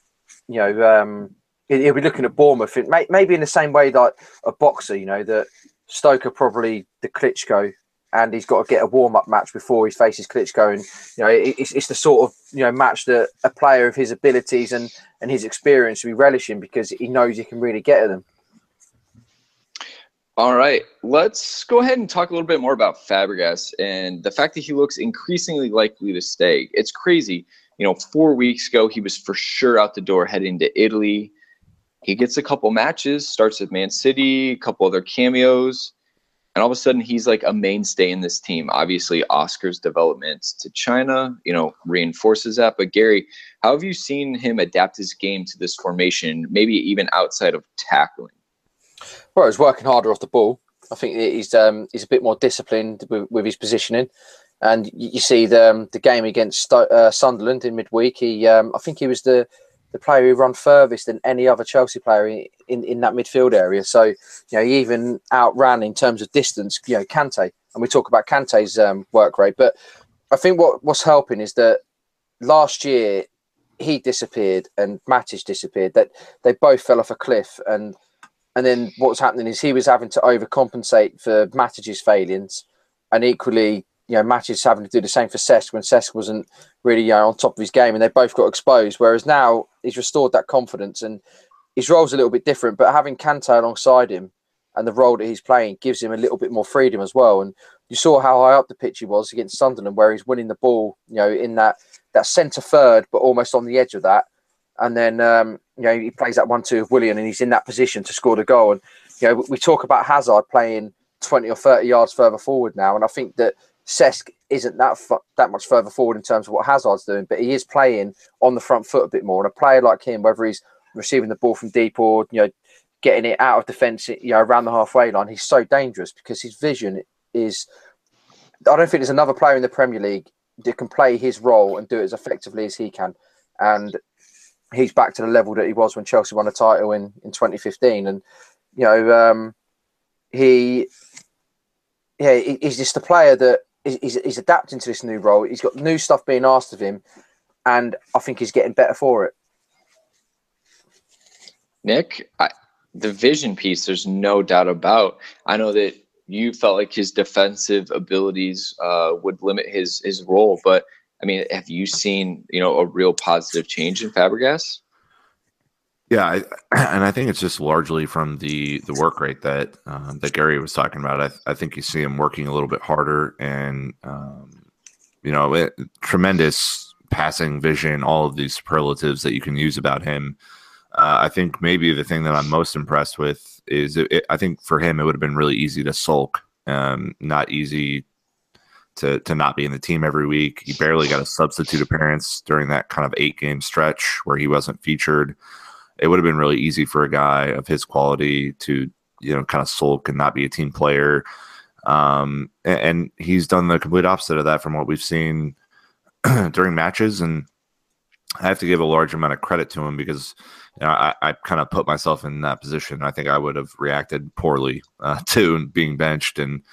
Speaker 5: you know, um, he- he'll be looking at Bournemouth. Maybe in the same way that a boxer, you know, that Stoke are probably the Klitschko, and he's got to get a warm up match before he faces Klitschko, and you know, it's, it's the sort of you know match that a player of his abilities and and his experience will be relishing because he knows he can really get at them.
Speaker 6: All right, let's go ahead and talk a little bit more about Fabregas and the fact that he looks increasingly likely to stay. It's crazy. You know, four weeks ago, he was for sure out the door heading to Italy. He gets a couple matches, starts with Man City, a couple other cameos. And all of a sudden he's like a mainstay in this team. Obviously, Oscar's development to China, you know, reinforces that. But Gary, how have you seen him adapt his game to this formation, maybe even outside of tackling?
Speaker 5: Well, he's working harder off the ball. I think he's um, he's a bit more disciplined with, with his positioning, and you, you see the um, the game against uh, Sunderland in midweek. He, um, I think he was the the player who run furthest than any other Chelsea player in, in, that midfield area. So, you know, he even outran in terms of distance, you know, Kante. And we talk about Kante's um, work rate. But I think what, what's helping is that last year he disappeared and Matic disappeared. That they both fell off a cliff. And and then what's happening is he was having to overcompensate for Matic's failings. And equally, you know, Matic having to do the same for Cesc when Cesc wasn't really you know, on top of his game, and they both got exposed. Whereas now he's restored that confidence, and his role's a little bit different. But having Kante alongside him and the role that he's playing gives him a little bit more freedom as well. And you saw how high up the pitch he was against Sunderland, where he's winning the ball, you know, in that that centre third, but almost on the edge of that. And then um, you know he plays that one-two of Willian, and he's in that position to score the goal. And you know we talk about Hazard playing twenty or thirty yards further forward now, and I think that Cesc isn't that fu- that much further forward in terms of what Hazard's doing, but he is playing on the front foot a bit more. And a player like him, whether he's receiving the ball from deep or you know getting it out of defence, you know around the halfway line, he's so dangerous because his vision is. I don't think there's another player in the Premier League that can play his role and do it as effectively as he can, and he's back to the level that he was when Chelsea won a title in in 2015. And you know, um, he yeah, he's just a player that he's, he's adapting to this new role. He's got new stuff being asked of him, and I think he's getting better for it.
Speaker 6: Nick, I, the vision piece, there's no doubt about. I know that you felt like his defensive abilities uh, would limit his his role, but I mean, have you seen you know a real positive change in Fabregas?
Speaker 4: Yeah, I, and I think it's just largely from the the work rate that um, that Gary was talking about. I, I think you see him working a little bit harder, and um, you know, it, tremendous passing vision, all of these superlatives that you can use about him. Uh, I think maybe the thing that I'm most impressed with is it, it, I think for him it would have been really easy to sulk, um, not easy to to not be in the team every week. He barely got a substitute appearance during that kind of eight game stretch where he wasn't featured it would have been really easy for a guy of his quality to you know kind of sulk and not be a team player. Um, and, and, he's done the complete opposite of that from what we've seen during matches and i have to give a large amount of credit to him because you know, I, I kind of put myself in that position. I think i would have reacted poorly uh, to being benched and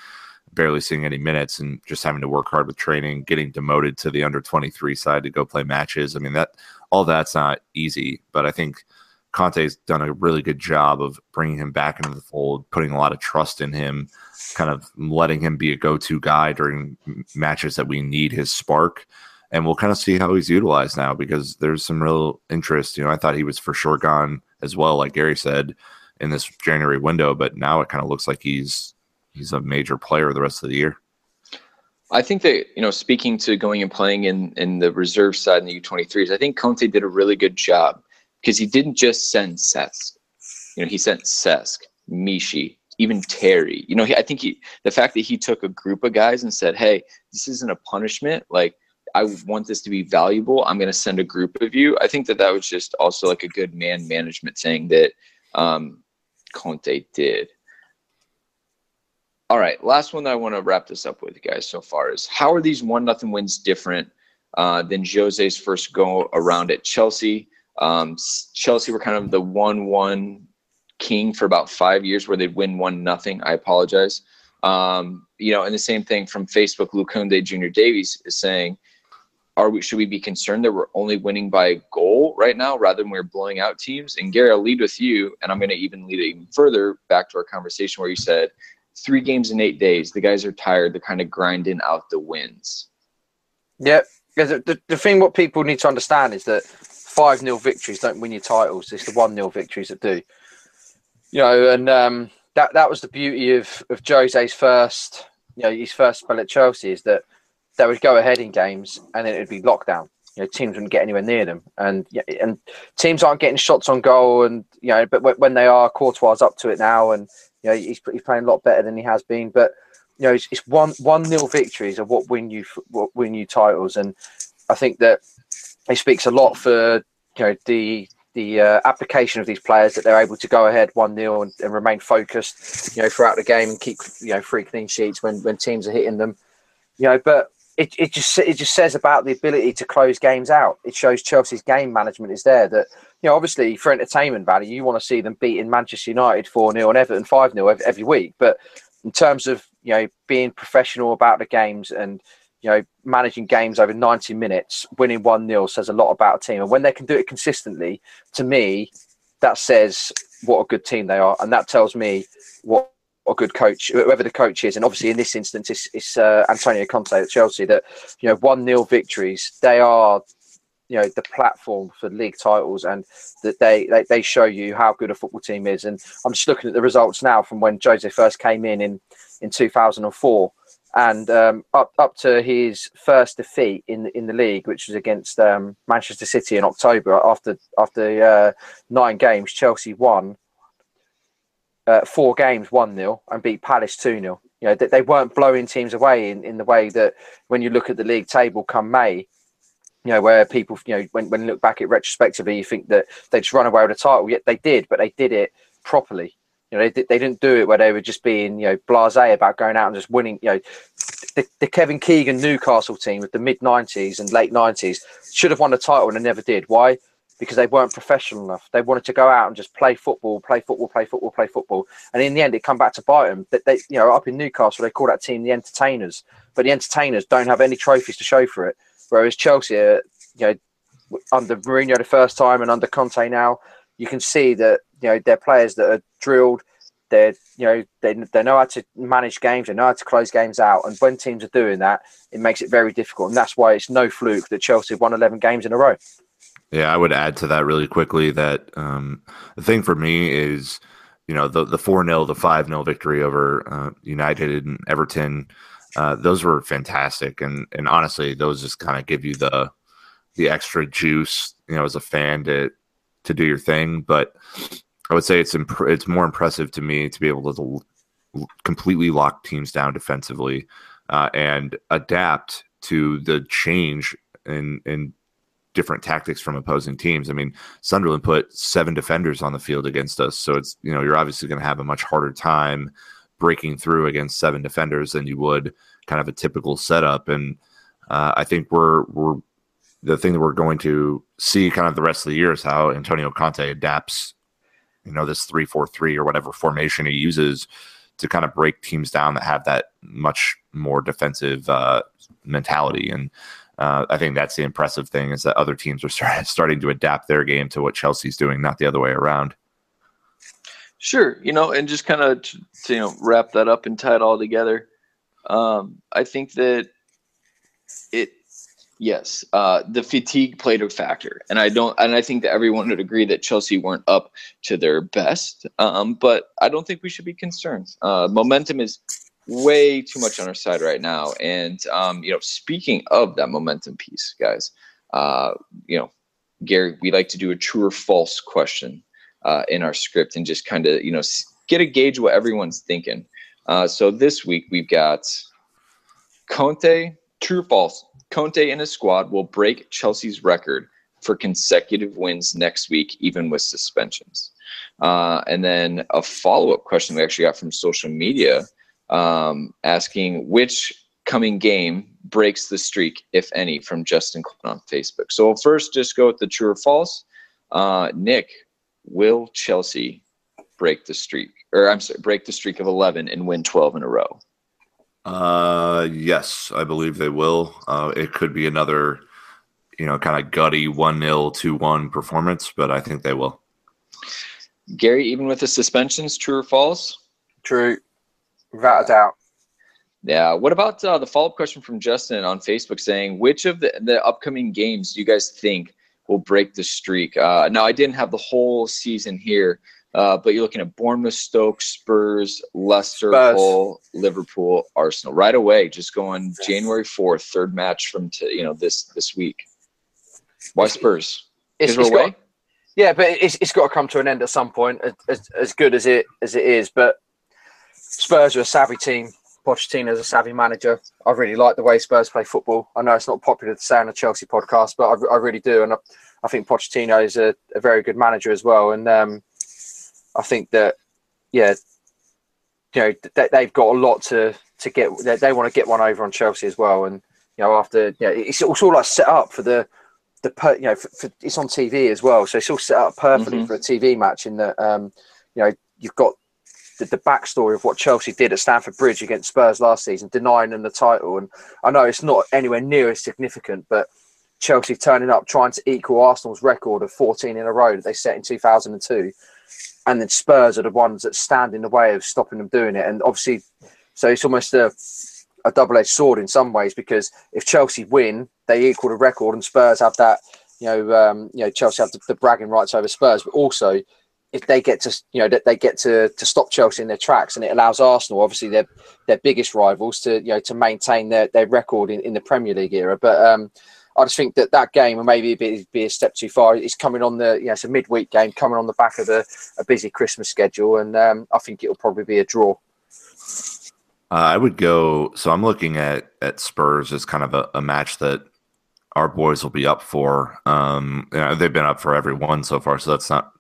Speaker 4: barely seeing any minutes and just having to work hard with training getting demoted to the under 23 side to go play matches. I mean that all that's not easy but i think Conte's done a really good job of bringing him back into the fold, putting a lot of trust in him, kind of letting him be a go-to guy during matches that we need his spark. And we'll kind of see how he's utilized now because there's some real interest. You know, I thought he was for sure gone as well, like Gary said, in this January window, but now it kind of looks like he's he's a major player the rest of the year.
Speaker 6: I think that you know, speaking to going and playing in in the reserve side in the U23s, I think Conte did a really good job because he didn't just send Cesc. You know, he sent Cesc, Michy, even Terry. You know, he, I think he the fact that he took a group of guys and said, "Hey, this isn't a punishment. Like, I want this to be valuable. I'm going to send a group of you." I think that that was just also like a good man management thing that um, Conte did. All right, last one that I want to wrap this up with, guys. So far is how are these one nothing wins different uh, than Jose's first go around at Chelsea? Um, Chelsea were kind of the one-one king for about five years, where they'd win one nothing. I apologize. Um, you know, and the same thing from Facebook. Lukunde Junior Davies is saying, "Are we? Should we be concerned that we're only winning by a goal right now, rather than we're blowing out teams?" And Gary, I'll lead with you, and I'm going to even lead it even further back to our conversation where you said three games in eight days. The guys are tired. They're kind of grinding out the wins.
Speaker 5: Yep. Because the, the thing what people need to understand is that five 0 victories don't win your titles. It's the one 0 victories that do. You know, and um, that that was the beauty of of Jose's first, you know, his first spell at Chelsea is that they would go ahead in games and then it'd be lockdown. You know, teams wouldn't get anywhere near them, and and teams aren't getting shots on goal, and you know, but when they are, Courtois up to it now, and You know, he's, he's playing a lot better than he has been. But you know, it's, it's one one nil victories are what win you what win you titles, and I think that it speaks a lot for you know the the uh, application of these players that they're able to go ahead one 0 and, and, remain focused, you know, throughout the game and keep you know three clean sheets when when teams are hitting them, you know. But it, it just it just says about the ability to close games out. It shows Chelsea's game management is there. That you know, obviously for entertainment value, you want to see them beating Manchester United four 0 and Everton five 0 every, every week. But in terms of you know being professional about the games and you know, managing games over 90 minutes, winning 1 0 says a lot about a team. And when they can do it consistently, to me, that says what a good team they are. And that tells me what a good coach, whoever the coach is. And obviously, in this instance, it's, it's uh, Antonio Conte at Chelsea that, you know, 1 0 victories, they are. You know the platform for league titles, and that they, they they show you how good a football team is. And I'm just looking at the results now from when Jose first came in in in 2004 and um, up up to his first defeat in in the league, which was against um, Manchester City in October. After after uh, nine games, Chelsea won uh, four games, one 0 and beat Palace two 0 You know they, they weren't blowing teams away in, in the way that when you look at the league table come May. You know, where people, you know, when, when you look back at retrospectively, you think that they just run away with the title. Yet they did, but they did it properly. You know, they, they didn't do it where they were just being, you know, blasé about going out and just winning. You know, the, the Kevin Keegan Newcastle team of the mid 90s and late 90s should have won the title and they never did. Why? Because they weren't professional enough. They wanted to go out and just play football, play football, play football, play football. And in the end, it come back to bite them. That they, you know, up in Newcastle, they call that team the entertainers. But the entertainers don't have any trophies to show for it. Whereas Chelsea, you know, under Mourinho the first time and under Conte now, you can see that you know they're players that are drilled. They're you know they they know how to manage games. They know how to close games out. And when teams are doing that, it makes it very difficult. And that's why it's no fluke that Chelsea won 11 games in a row.
Speaker 4: Yeah, I would add to that really quickly that um, the thing for me is, you know, the the four 0 the five 0 victory over uh, United and Everton. Uh, those were fantastic, and and honestly, those just kind of give you the the extra juice, you know, as a fan to to do your thing. But I would say it's imp- it's more impressive to me to be able to l- completely lock teams down defensively uh, and adapt to the change in in different tactics from opposing teams. I mean, Sunderland put seven defenders on the field against us, so it's you know you're obviously going to have a much harder time breaking through against seven defenders than you would kind of a typical setup. And uh, I think we're we're the thing that we're going to see kind of the rest of the year is how Antonio Conte adapts, you know, this three four three or whatever formation he uses to kind of break teams down that have that much more defensive uh, mentality. And uh, I think that's the impressive thing is that other teams are start, starting to adapt their game to what Chelsea's doing, not the other way around.
Speaker 6: Sure, you know, and just kind of to, to, you know wrap that up and tie it all together. Um, I think that it Yes, uh, the fatigue played a factor, and I don't, and I think that everyone would agree that Chelsea weren't up to their best. Um, but I don't think we should be concerned. Uh, momentum is way too much on our side right now, and um, you know, speaking of that momentum piece, guys, uh, you know, Gary, we like to do a true or false question uh, in our script, and just kind of you know get a gauge what everyone's thinking. Uh, so this week we've got Conte, true or false Conte and his squad will break Chelsea's record for consecutive wins next week, even with suspensions. Uh, and then a follow up question we actually got from social media um, asking which coming game breaks the streak, if any, from Justin on Facebook. So we'll first just go with the true or false. Uh, Nick, will Chelsea break the streak? Or I'm sorry, break the streak of 11 and win 12 in a row?
Speaker 4: Uh, yes, I believe they will. Uh, it could be another, you know, kind of gutty 1 0, 2 1 performance, but I think they will.
Speaker 6: Gary, even with the suspensions, true or false?
Speaker 5: True, without a doubt.
Speaker 6: Yeah. What about uh, the follow up question from Justin on Facebook saying, which of the, the upcoming games do you guys think will break the streak? Uh, now, I didn't have the whole season here, uh, but you're looking at Bournemouth, Stoke, Spurs, Leicester, Spurs. Hull, Liverpool, Arsenal. Right away, just going January fourth, third match from t- you know this this week. Why Spurs?
Speaker 5: It's, it's got, yeah, but it's, it's got to come to an end at some point. As, as good as it as it is, but Spurs are a savvy team. Pochettino's a savvy manager. I really like the way Spurs play football. I know it's not popular to say on a Chelsea podcast, but I, I really do, and I, I, think Pochettino is a, a, very good manager as well. And um, I think that, yeah, you know, they, they've got a lot to to get. They, they want to get one over on Chelsea as well, and you know, after you know, it's, all like set up for the the per, you know for, for, it's on TV as well, so it's all set up perfectly mm-hmm. for a TV match. In that um, you know you've got the, the backstory of what Chelsea did at Stamford Bridge against Spurs last season, denying them the title. And I know it's not anywhere near as significant, but Chelsea turning up trying to equal Arsenal's record of 14 in a row that they set in 2002. And then Spurs are the ones that stand in the way of stopping them doing it. And obviously, so it's almost a, a double edged sword in some ways because if Chelsea win, they equal the record, and Spurs have that. You know, um, you know, Chelsea have the, the bragging rights over Spurs, but also if they get to you know that they get to to stop Chelsea in their tracks, and it allows Arsenal, obviously their their biggest rivals, to you know to maintain their their record in, in the Premier League era. But um, I just think that that game, and maybe be, be a step too far, it's coming on the you know it's a midweek game coming on the back of a, a busy Christmas schedule, and um, I think it'll probably be a draw.
Speaker 4: Uh, I would go. So I'm looking at at Spurs as kind of a, a match that our boys will be up for. Um, you know, they've been up for every one so far, so that's not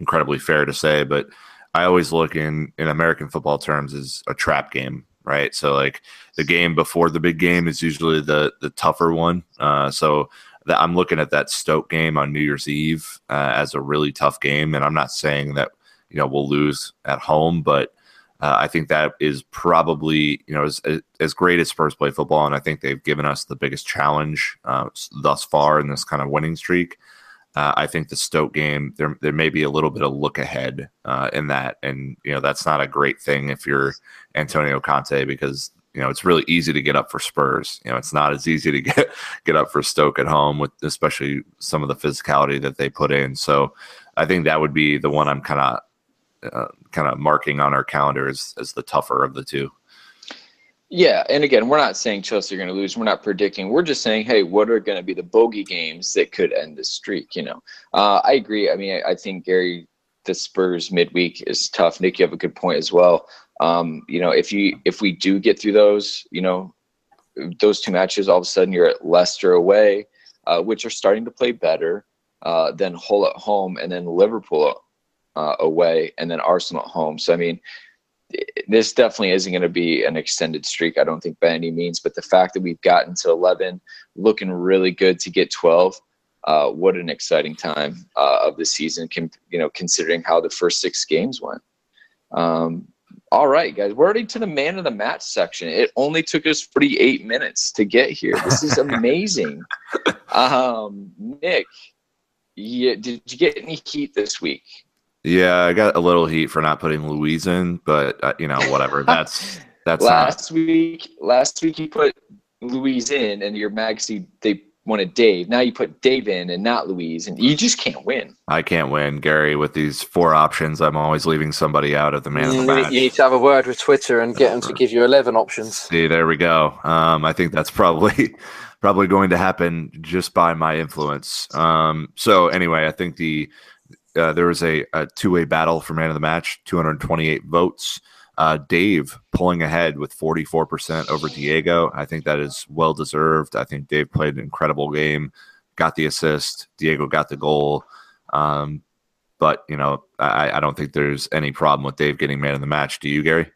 Speaker 4: incredibly fair to say, but I always look in in American football terms as a trap game, right? So like the game before the big game is usually the the tougher one. Uh, so that I'm looking at that Stoke game on New Year's Eve uh, as a really tough game, and I'm not saying that you know we'll lose at home, but uh, I think that is probably you know as as great as Spurs play football, and I think they've given us the biggest challenge uh, thus far in this kind of winning streak. Uh, I think the Stoke game there there may be a little bit of look ahead uh, in that, and you know that's not a great thing if you're Antonio Conte because you know it's really easy to get up for Spurs. You know it's not as easy to get get up for Stoke at home with especially some of the physicality that they put in. So I think that would be the one I'm kind of uh, kind of marking on our calendar as, as the tougher of the two.
Speaker 6: Yeah, and again, we're not saying Chelsea are going to lose. We're not predicting. We're just saying, hey, what are going to be the bogey games that could end this streak? You know, uh, I agree. I mean, I, I, think Gary, the Spurs midweek is tough. Nick, you have a good point as well. Um, you know, if you if we do get through those, you know, those two matches, all of a sudden you're at Leicester away, uh, which are starting to play better. Uh, then Hull at home, and then Liverpool uh, away, and then Arsenal at home. So I mean this definitely isn't going to be an extended streak, I don't think by any means. But the fact that we've gotten to 11, looking really good to get 12, uh, what an exciting time uh, of the season, can, you know, considering how the first six games went. Um, all right, guys, we're already to the man of the match section. It only took us 48 minutes to get here. This is amazing. um, Nick, yeah, did you get any heat this week?
Speaker 4: Yeah, I got a little heat for not putting Luiz in, but uh, you know, whatever. That's that's
Speaker 6: last not... week. Last week you put Luiz in, and your magazine they wanted Dave. Now you put Dave in and not Luiz, and you just can't win.
Speaker 4: I can't win, Gary. With these four options, I'm always leaving somebody out of the man of the match.
Speaker 5: You need to have a word with Twitter and get them to give you 11 options.
Speaker 4: See, there we go. Um, I think that's probably probably going to happen just by my influence. Um, so anyway, I think the uh, there was a, a two way battle for man of the match, 228 votes. Uh, Dave pulling ahead with 44% over Diego. I think that is well deserved. I think Dave played an incredible game, got the assist. Diego got the goal. Um, but, you know, I, I, don't think there's any problem with Dave getting man of the match. Do you, Gary?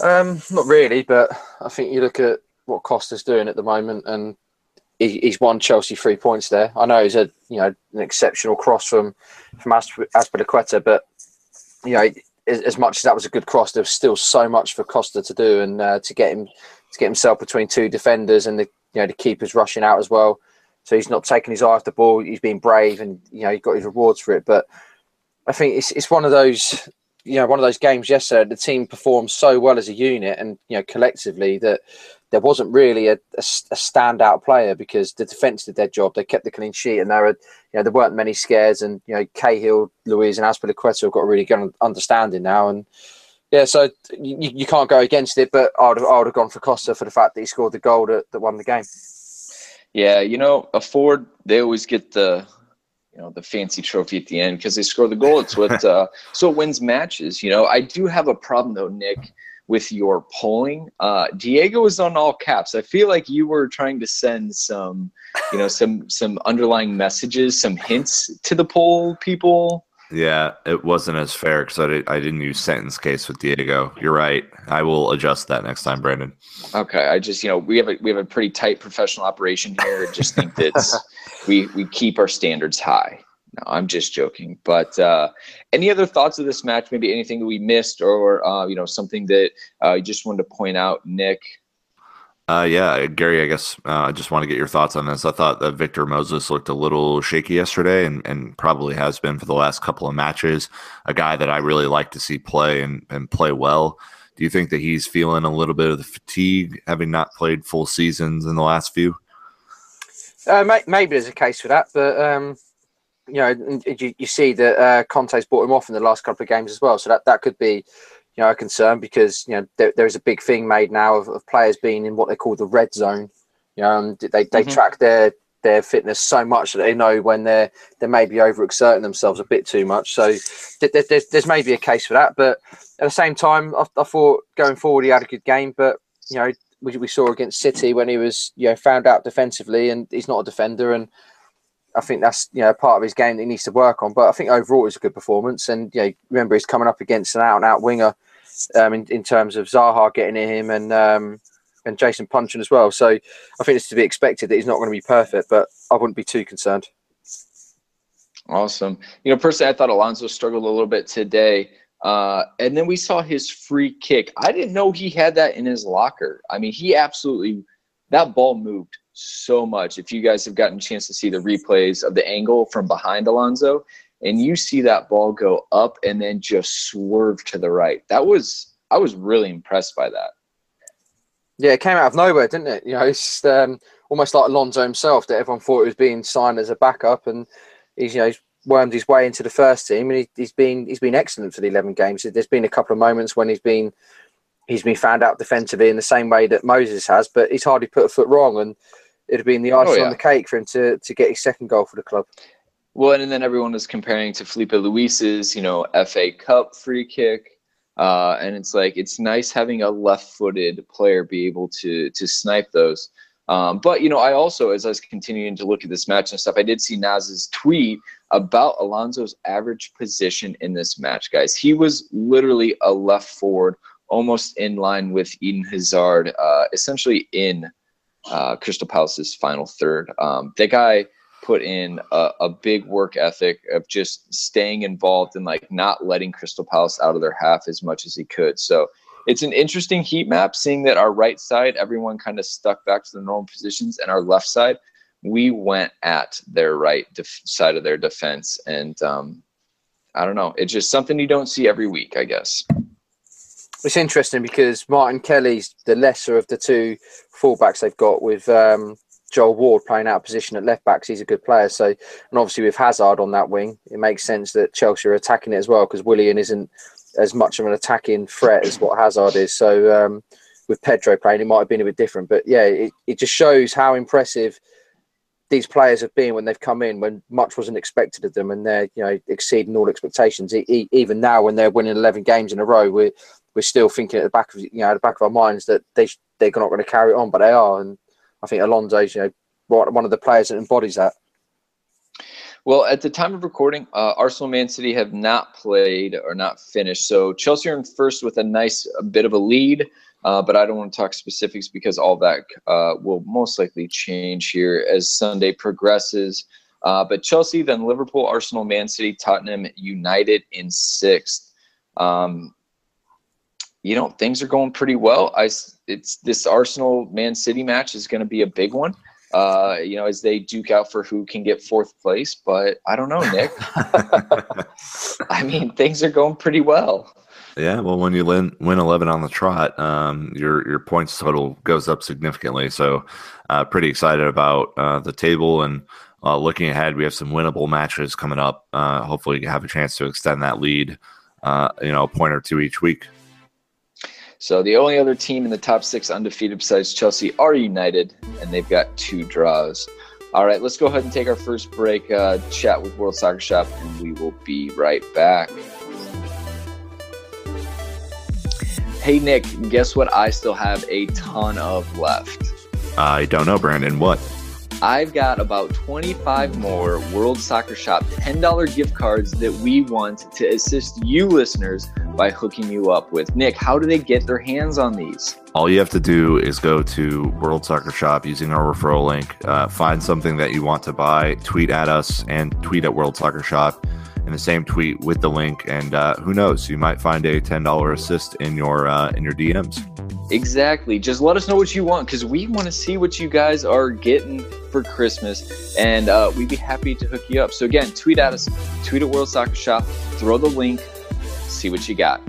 Speaker 5: Um, not really, but I think you look at what Costa's doing at the moment and he, he's won Chelsea three points there. I know he's a you know an exceptional cross from from Azpilicueta, but you know as, as, much as that was a good cross, there's still so much for Costa to do and uh, to get him to get himself between two defenders and the you know the keepers rushing out as well. So he's not taking his eye off the ball. He's been brave and you know he got his rewards for it. But I think it's it's one of those you know one of those games yesterday. The team performed so well as a unit and you know collectively that there wasn't really a, a, a, standout player because the defence did their job. They kept the clean sheet, and there were, you know, there weren't many scares. And you know, Cahill, Luiz, and Azpilicueta have got a really good understanding now. And yeah, so you, you can't go against it. But I would, have, I would have gone for Costa for the fact that he scored the goal that, that won the game.
Speaker 6: Yeah, you know, a Ford, they always get the you know the fancy trophy at the end because they score the goal. It's what uh, so it wins matches. You know, I do have a problem though, Nick, with your polling. Uh, Diego is on all caps. I feel like you were trying to send some, you know, some some underlying messages, some hints to the poll people.
Speaker 4: Yeah, it wasn't as fair because I, did, I didn't use sentence case with Diego. You're right. I will adjust that next time, Brandon.
Speaker 6: Okay, I just you know we have a we have a pretty tight professional operation here. I just think that we we keep our standards high. No, I'm just joking. But uh, any other thoughts of this match? Maybe anything that we missed, or uh, you know something that uh, you just wanted to point out, Nick.
Speaker 4: Uh, yeah, Gary, I guess uh, I just want to get your thoughts on this. I thought that Victor Moses looked a little shaky yesterday and, and probably has been for the last couple of matches. A guy that I really like to see play and, and play well. Do you think that he's feeling a little bit of the fatigue, having not played full seasons in the last few?
Speaker 5: Uh, maybe there's a case for that, but um, you know, you, you see that uh, Conte's brought him off in the last couple of games as well, so that, that could be you know, a concern because you know there, there's a big thing made now of, of, players being in what they call the red zone. You know, and they they mm-hmm. track their their fitness so much that they know when they're they may be overexerting themselves a bit too much. So th- there's there's maybe a case for that, but at the same time, I, I thought going forward he had a good game, but you know we, we saw against City when he was you know found out defensively and he's not a defender and I think that's you know part of his game that he needs to work on. But I think overall it's a good performance. And you know, remember he's coming up against an out and out winger um, in, in terms of Zaha getting at him and um, and Jason Puncheon as well. So I think it's to be expected that he's not going to be perfect, but I wouldn't be too concerned.
Speaker 6: Awesome. You know, personally, I thought Alonso struggled a little bit today. Uh, and then we saw his free kick. I didn't know he had that in his locker. I mean, he absolutely, that ball moved so much. If you guys have gotten a chance to see the replays of the angle from behind Alonso, and you see that ball go up and then just swerve to the right. That was I was really impressed by that.
Speaker 5: Yeah, it came out of nowhere, didn't it? You know, it's um, almost like Alonso himself that everyone thought was being signed as a backup, and he's you know he's wormed his way into the first team, and he, he's been he's been excellent for the eleven games. There's been a couple of moments when he's been he's been found out defensively in the same way that Moses has, but he's hardly put a foot wrong, and it'd have been the icing oh, yeah. on the cake for him to to get his second goal for the club.
Speaker 6: Well, and then everyone was comparing to Filipe Luis's, you know, FA Cup free kick. Uh, and it's like it's nice having a left-footed player be able to to snipe those. Um, but you know, I also, as I was continuing to look at this match and stuff, I did see Nas's tweet about Alonso's average position in this match, guys. He was literally a left forward, almost in line with Eden Hazard, uh, essentially in uh, Crystal Palace's final third. Um, that guy put in a, a, big work ethic of just staying involved and like not letting Crystal Palace out of their half as much as he could. So it's an interesting heat map, seeing that our right side, everyone kind of stuck back to the normal positions, and our left side, we went at their right def- side of their defense. And um, I don't know, it's just something you don't see every week, I guess.
Speaker 5: It's interesting because Martin Kelly's the lesser of the two fullbacks they've got with um, Joel Ward playing out of position at left back. He's a good player. So, and obviously with Hazard on that wing, it makes sense that Chelsea are attacking it as well because Willian isn't as much of an attacking threat as what Hazard is. So, um, with Pedro playing, it might have been a bit different. But yeah, it, it just shows how impressive these players have been when they've come in when much wasn't expected of them and they're you know exceeding all expectations. E- even now, when they're winning eleven games in a row, we're we're still thinking at the back of you know the back of our minds that they they're not going to carry it on, but they are. And I think Alonso's you know one of the players that embodies that.
Speaker 6: Well, at the time of recording, uh, Arsenal Man City have not played or not finished. So Chelsea are in first with a nice a bit of a lead, uh, but I don't want to talk specifics because all that uh, will most likely change here as Sunday progresses. Uh, but Chelsea, then Liverpool, Arsenal, Man City, Tottenham, United in sixth. Um, you know, things are going pretty well. I it's this Arsenal Man City match is going to be a big one. Uh, you know, as they duke out for who can get fourth place. But I don't know, Nick. I mean, things are going pretty well.
Speaker 4: Yeah, well, when you win, win eleven on the trot, um, your your points total goes up significantly. So, uh, pretty excited about uh, the table and uh, looking ahead. We have some winnable matches coming up. Uh, hopefully, you have a chance to extend that lead. Uh, you know, a point or two each week.
Speaker 6: So the only other team in the top six undefeated besides Chelsea are United, and they've got two draws. All right, let's go ahead and take our first break, uh, chat with World Soccer Shop, and we will be right back. Hey, Nick, guess what? I still have a ton of left.
Speaker 4: I don't know, Brandon. What?
Speaker 6: I've got about 25 more World Soccer Shop $10 gift cards that we want to assist you listeners by hooking you up with. Nick, how do they get their hands on these?
Speaker 4: All you have to do is go to World Soccer Shop using our referral link, uh, find something that you want to buy, tweet at us, and tweet at World Soccer Shop in the same tweet with the link. And uh, who knows, you might find a ten dollar assist in your uh, in your DMs.
Speaker 6: Exactly. Just let us know what you want because we want to see what you guys are getting for Christmas, and uh, we'd be happy to hook you up. So again, tweet at us, tweet at World Soccer Shop, throw the link, see what you got.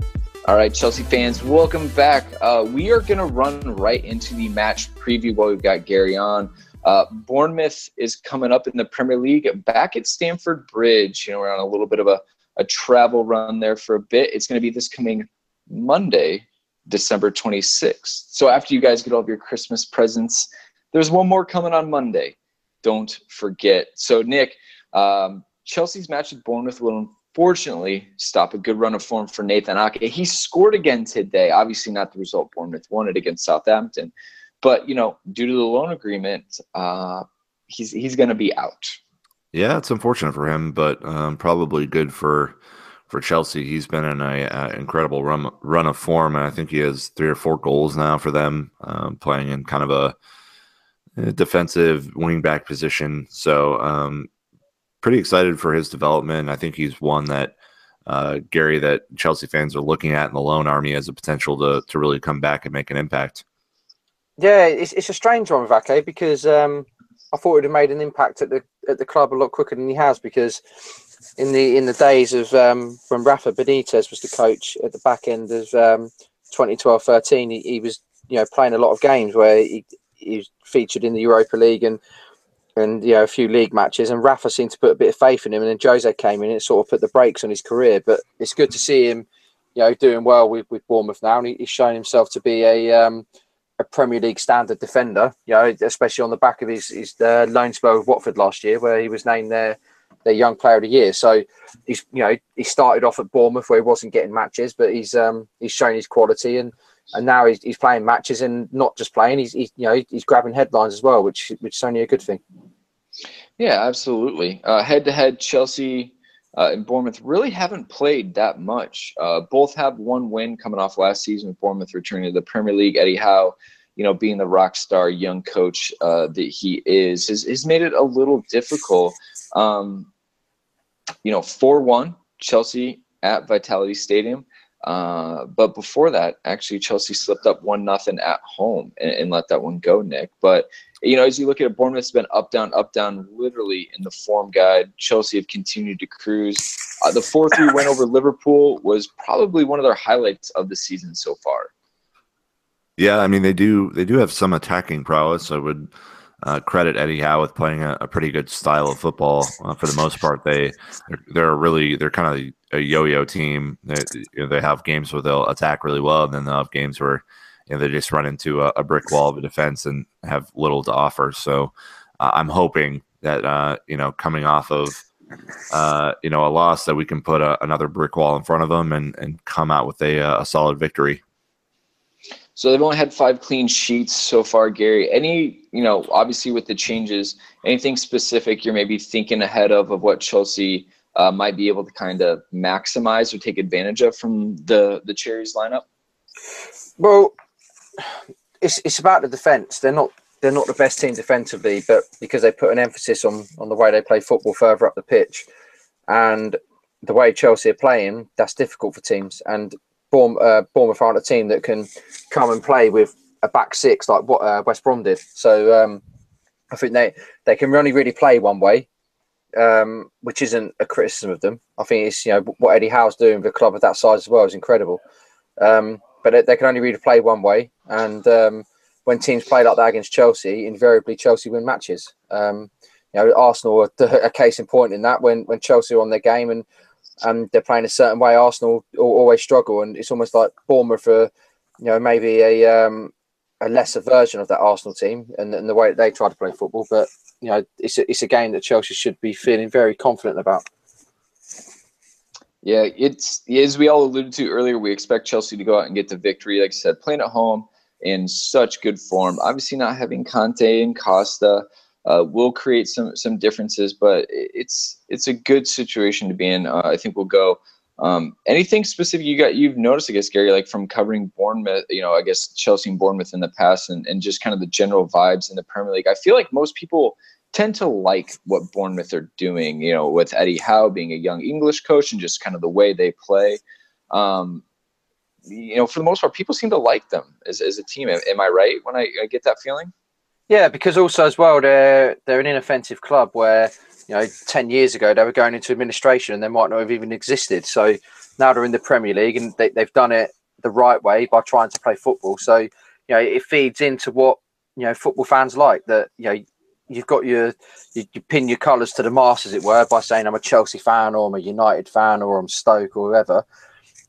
Speaker 6: All right, Chelsea fans, welcome back. Uh, we are going to run right into the match preview while we've got Gary on. Uh, Bournemouth is coming up in the Premier League back at Stamford Bridge. You know, we're on a little bit of a, a travel run there for a bit. It's going to be this coming Monday, December 26th. So after you guys get all of your Christmas presents, there's one more coming on Monday. Don't forget. So, Nick, um, Chelsea's match with Bournemouth will unfortunately stop a good run of form for Nathan Ake. He scored again today. Obviously, not the result Bournemouth wanted against Southampton. But you know, due to the loan agreement, uh, he's he's going to be out.
Speaker 4: Yeah, it's unfortunate for him, but um, probably good for for Chelsea. He's been in a, a, incredible run run of form, and I think he has three or four goals now for them, um, playing in kind of a, a defensive wing back position. So, um, pretty excited for his development. I think he's one that uh, Gary that Chelsea fans are looking at in the loan army as a potential to to really come back and make an impact.
Speaker 5: Yeah, it's, it's a strange one with Ake because um, I thought it would have made an impact at the at the club a lot quicker than he has because in the in the days of um, when Rafa Benitez was the coach at the back end of um, 2012-13, he, he, was you know playing a lot of games where he, he was featured in the Europa League and and you know a few league matches and Rafa seemed to put a bit of faith in him and then Jose came in and sort of put the brakes on his career but it's good to see him you know doing well with, with Bournemouth now and he, he's shown himself to be a um, a Premier League standard defender, you know, especially on the back of his, his uh, loan spell with Watford last year, where he was named their their young player of the year. So he's you know he started off at Bournemouth where he wasn't getting matches, but he's um he's shown his quality and and now he's, he's playing matches and not just playing, he's, he's you know he's grabbing headlines as well, which which is only a good thing.
Speaker 6: Yeah, absolutely. Head to head, Chelsea uh, and Bournemouth really haven't played that much. Uh, both have one win coming off last season Bournemouth returning to the Premier League. Eddie Howe, you know, being the rock star young coach uh, that he is, has, has made it a little difficult. Um, you know, 4 1 Chelsea at Vitality Stadium. Uh, but before that, actually, Chelsea slipped up one nothing at home and, and, let that one go, Nick. But you know, as you look at it, Bournemouth's been up, down, up, down, literally in the form guide. Chelsea have continued to cruise. Uh, the four-three win over Liverpool was probably one of their highlights of the season so far.
Speaker 4: Yeah, I mean they do they do have some attacking prowess. I would uh, credit Eddie Howe with playing a, a, pretty good style of football. Uh, for the most part, they they're, they're really they're kind of a yo-yo team. They, you know, they have games where they'll attack really well, and then they'll have games where you know, they just run into a, a, brick wall of a defense and have little to offer. So uh, I'm hoping that uh, you know coming off of uh, you know a loss that we can put a, another brick wall in front of them and and come out with a, a solid victory.
Speaker 6: So they've only had five clean sheets so far, Gary. Any, you know, obviously with the changes, anything specific you're maybe thinking ahead of of what Chelsea uh, might be able to kind of maximize or take advantage of from the the Cherries lineup?
Speaker 5: Well, it's it's about the defence. They're not they're not the best team defensively, but because they put an emphasis on on the way they play football further up the pitch, and the way Chelsea are playing, that's difficult for teams. And Uh, Bournemouth aren't a team that can come and play with a back six like what uh, West Brom did. So um, I think they they can only really play one way, um, which isn't a criticism of them. I think it's you know what Eddie Howe's doing with a club of that size as well is incredible. Um, but they, they can only really play one way, and um, when teams play like that against Chelsea, invariably Chelsea win matches. Um, you know, Arsenal are a case in point in that when when Chelsea are on their game and and they're playing a certain way. Arsenal always struggle, and it's almost like Bournemouth for you know maybe a um, a lesser version of that Arsenal team and, and the way that they try to play football. But you know, it's a, it's a game that Chelsea should be feeling very confident about.
Speaker 6: Yeah, it's as we all alluded to earlier. We expect Chelsea to go out and get the victory. Like I said, playing at home in such good form. Obviously, not having Kanté and Costa uh, will create some some differences, but it's it's a good situation to be in. Uh, I think we'll go. Um, anything specific you got you've noticed, I guess, Gary, like from covering Bournemouth, you know, I guess Chelsea and Bournemouth in the past, and, and just kind of the general vibes in the Premier League. I feel like most people tend to like what Bournemouth are doing, you know, with Eddie Howe being a young English coach and just kind of the way they play. Um, you know, for the most part, people seem to like them as, as a team. Am, am I right when I, I get that feeling?
Speaker 5: Yeah, because also as well, they're they're an inoffensive club where you know ten years ago they were going into administration and they might not have even existed. So now they're in the Premier League and they, they've done it the right way by trying to play football. So you know it feeds into what you know football fans like. That you know you've got your you, you pin your colours to the mast, as it were, by saying I'm a Chelsea fan or I'm a United fan or I'm Stoke or whoever.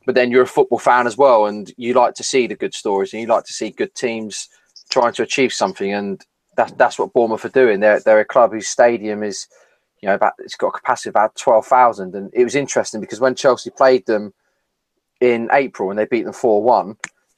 Speaker 5: But then you're a football fan as well, and you like to see the good stories and you like to see good teams trying to achieve something. And that's that's what Bournemouth are doing. They're they're a club whose stadium is, you know, about it's got a capacity of about twelve thousand. And it was interesting because when Chelsea played them in April and they beat them four one,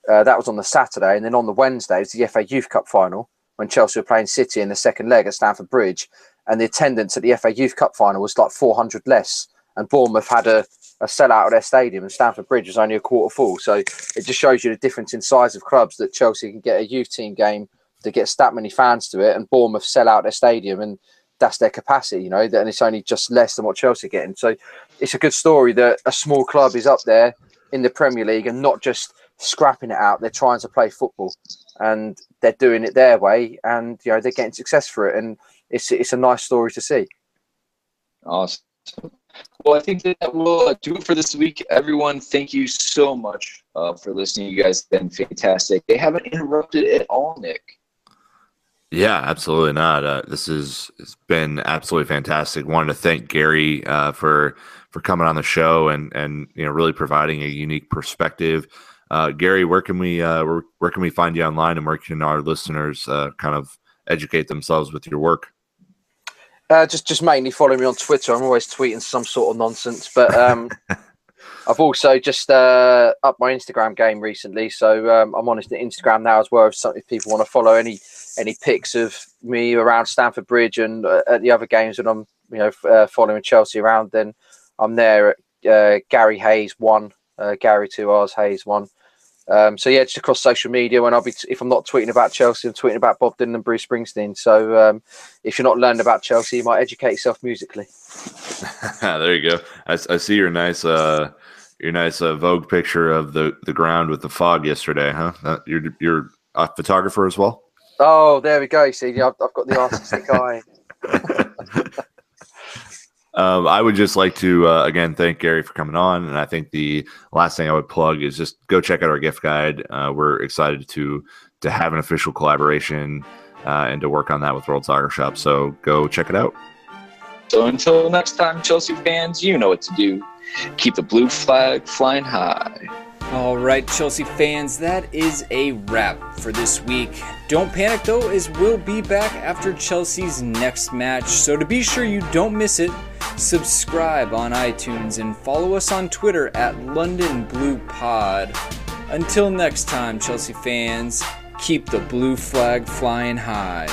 Speaker 5: uh, that was on the Saturday, and then on the Wednesday it was the FA Youth Cup final when Chelsea were playing City in the second leg at Stamford Bridge, and the attendance at the FA Youth Cup final was like four hundred less, and Bournemouth had a a sellout of their stadium, and Stamford Bridge was only a quarter full. So it just shows you the difference in size of clubs that Chelsea can get a youth team game that gets that many fans to it, and Bournemouth sell out their stadium, and that's their capacity, you know, and it's only just less than what Chelsea are getting. So it's a good story that a small club is up there in the Premier League and not just scrapping it out. They're trying to play football, and they're doing it their way, and you know they're getting success for it, and it's it's a nice story to see.
Speaker 6: Awesome. Well, I think that will do it for this week. Everyone, thank you so much uh, for listening. You guys have been fantastic. They haven't interrupted at all, Nick.
Speaker 4: Yeah, absolutely not. Uh, this is it's been absolutely fantastic. Wanted to thank Gary uh, for for coming on the show and and you know really providing a unique perspective. Uh, Gary, where can we uh, where, where can we find you online, and where can our listeners uh, kind of educate themselves with your work?
Speaker 5: Uh, just just mainly follow me on Twitter. I'm always tweeting some sort of nonsense, but um, I've also just uh, upped my Instagram game recently, so um, I'm on Instagram now as well. If, some, if people want to follow any any pics of me around Stamford Bridge and uh, at the other games when I'm you know uh, following Chelsea around, then I'm there at uh, Gary Hayes one, uh, Gary two R's Hayes one. Um, so yeah, just across social media. When I'll be, t- if I'm not tweeting about Chelsea, I'm tweeting about Bob Dylan and Bruce Springsteen. So um, if you're not learning about Chelsea, you might educate yourself musically.
Speaker 4: there you go. I, I, see your nice, uh, your nice uh, Vogue picture of the the ground with the fog yesterday, huh? Uh, you're you're a photographer as well.
Speaker 5: Oh, there we go. See, I've, I've got the artistic eye.
Speaker 4: Um, I would just like to uh, again thank Gary for coming on, and I think the last thing I would plug is just go check out our gift guide. Uh, we're excited to to have an official collaboration uh, and to work on that with World Soccer Shop. So go check it out.
Speaker 6: So until next time, Chelsea fans, you know what to do. Keep the blue flag flying high.
Speaker 3: All right, Chelsea fans, that is a wrap for this week. Don't panic though, as we'll be back after Chelsea's next match. So to be sure you don't miss it, subscribe on iTunes and follow us on Twitter at London Blue Pod. Until next time, Chelsea fans, keep the blue flag flying high.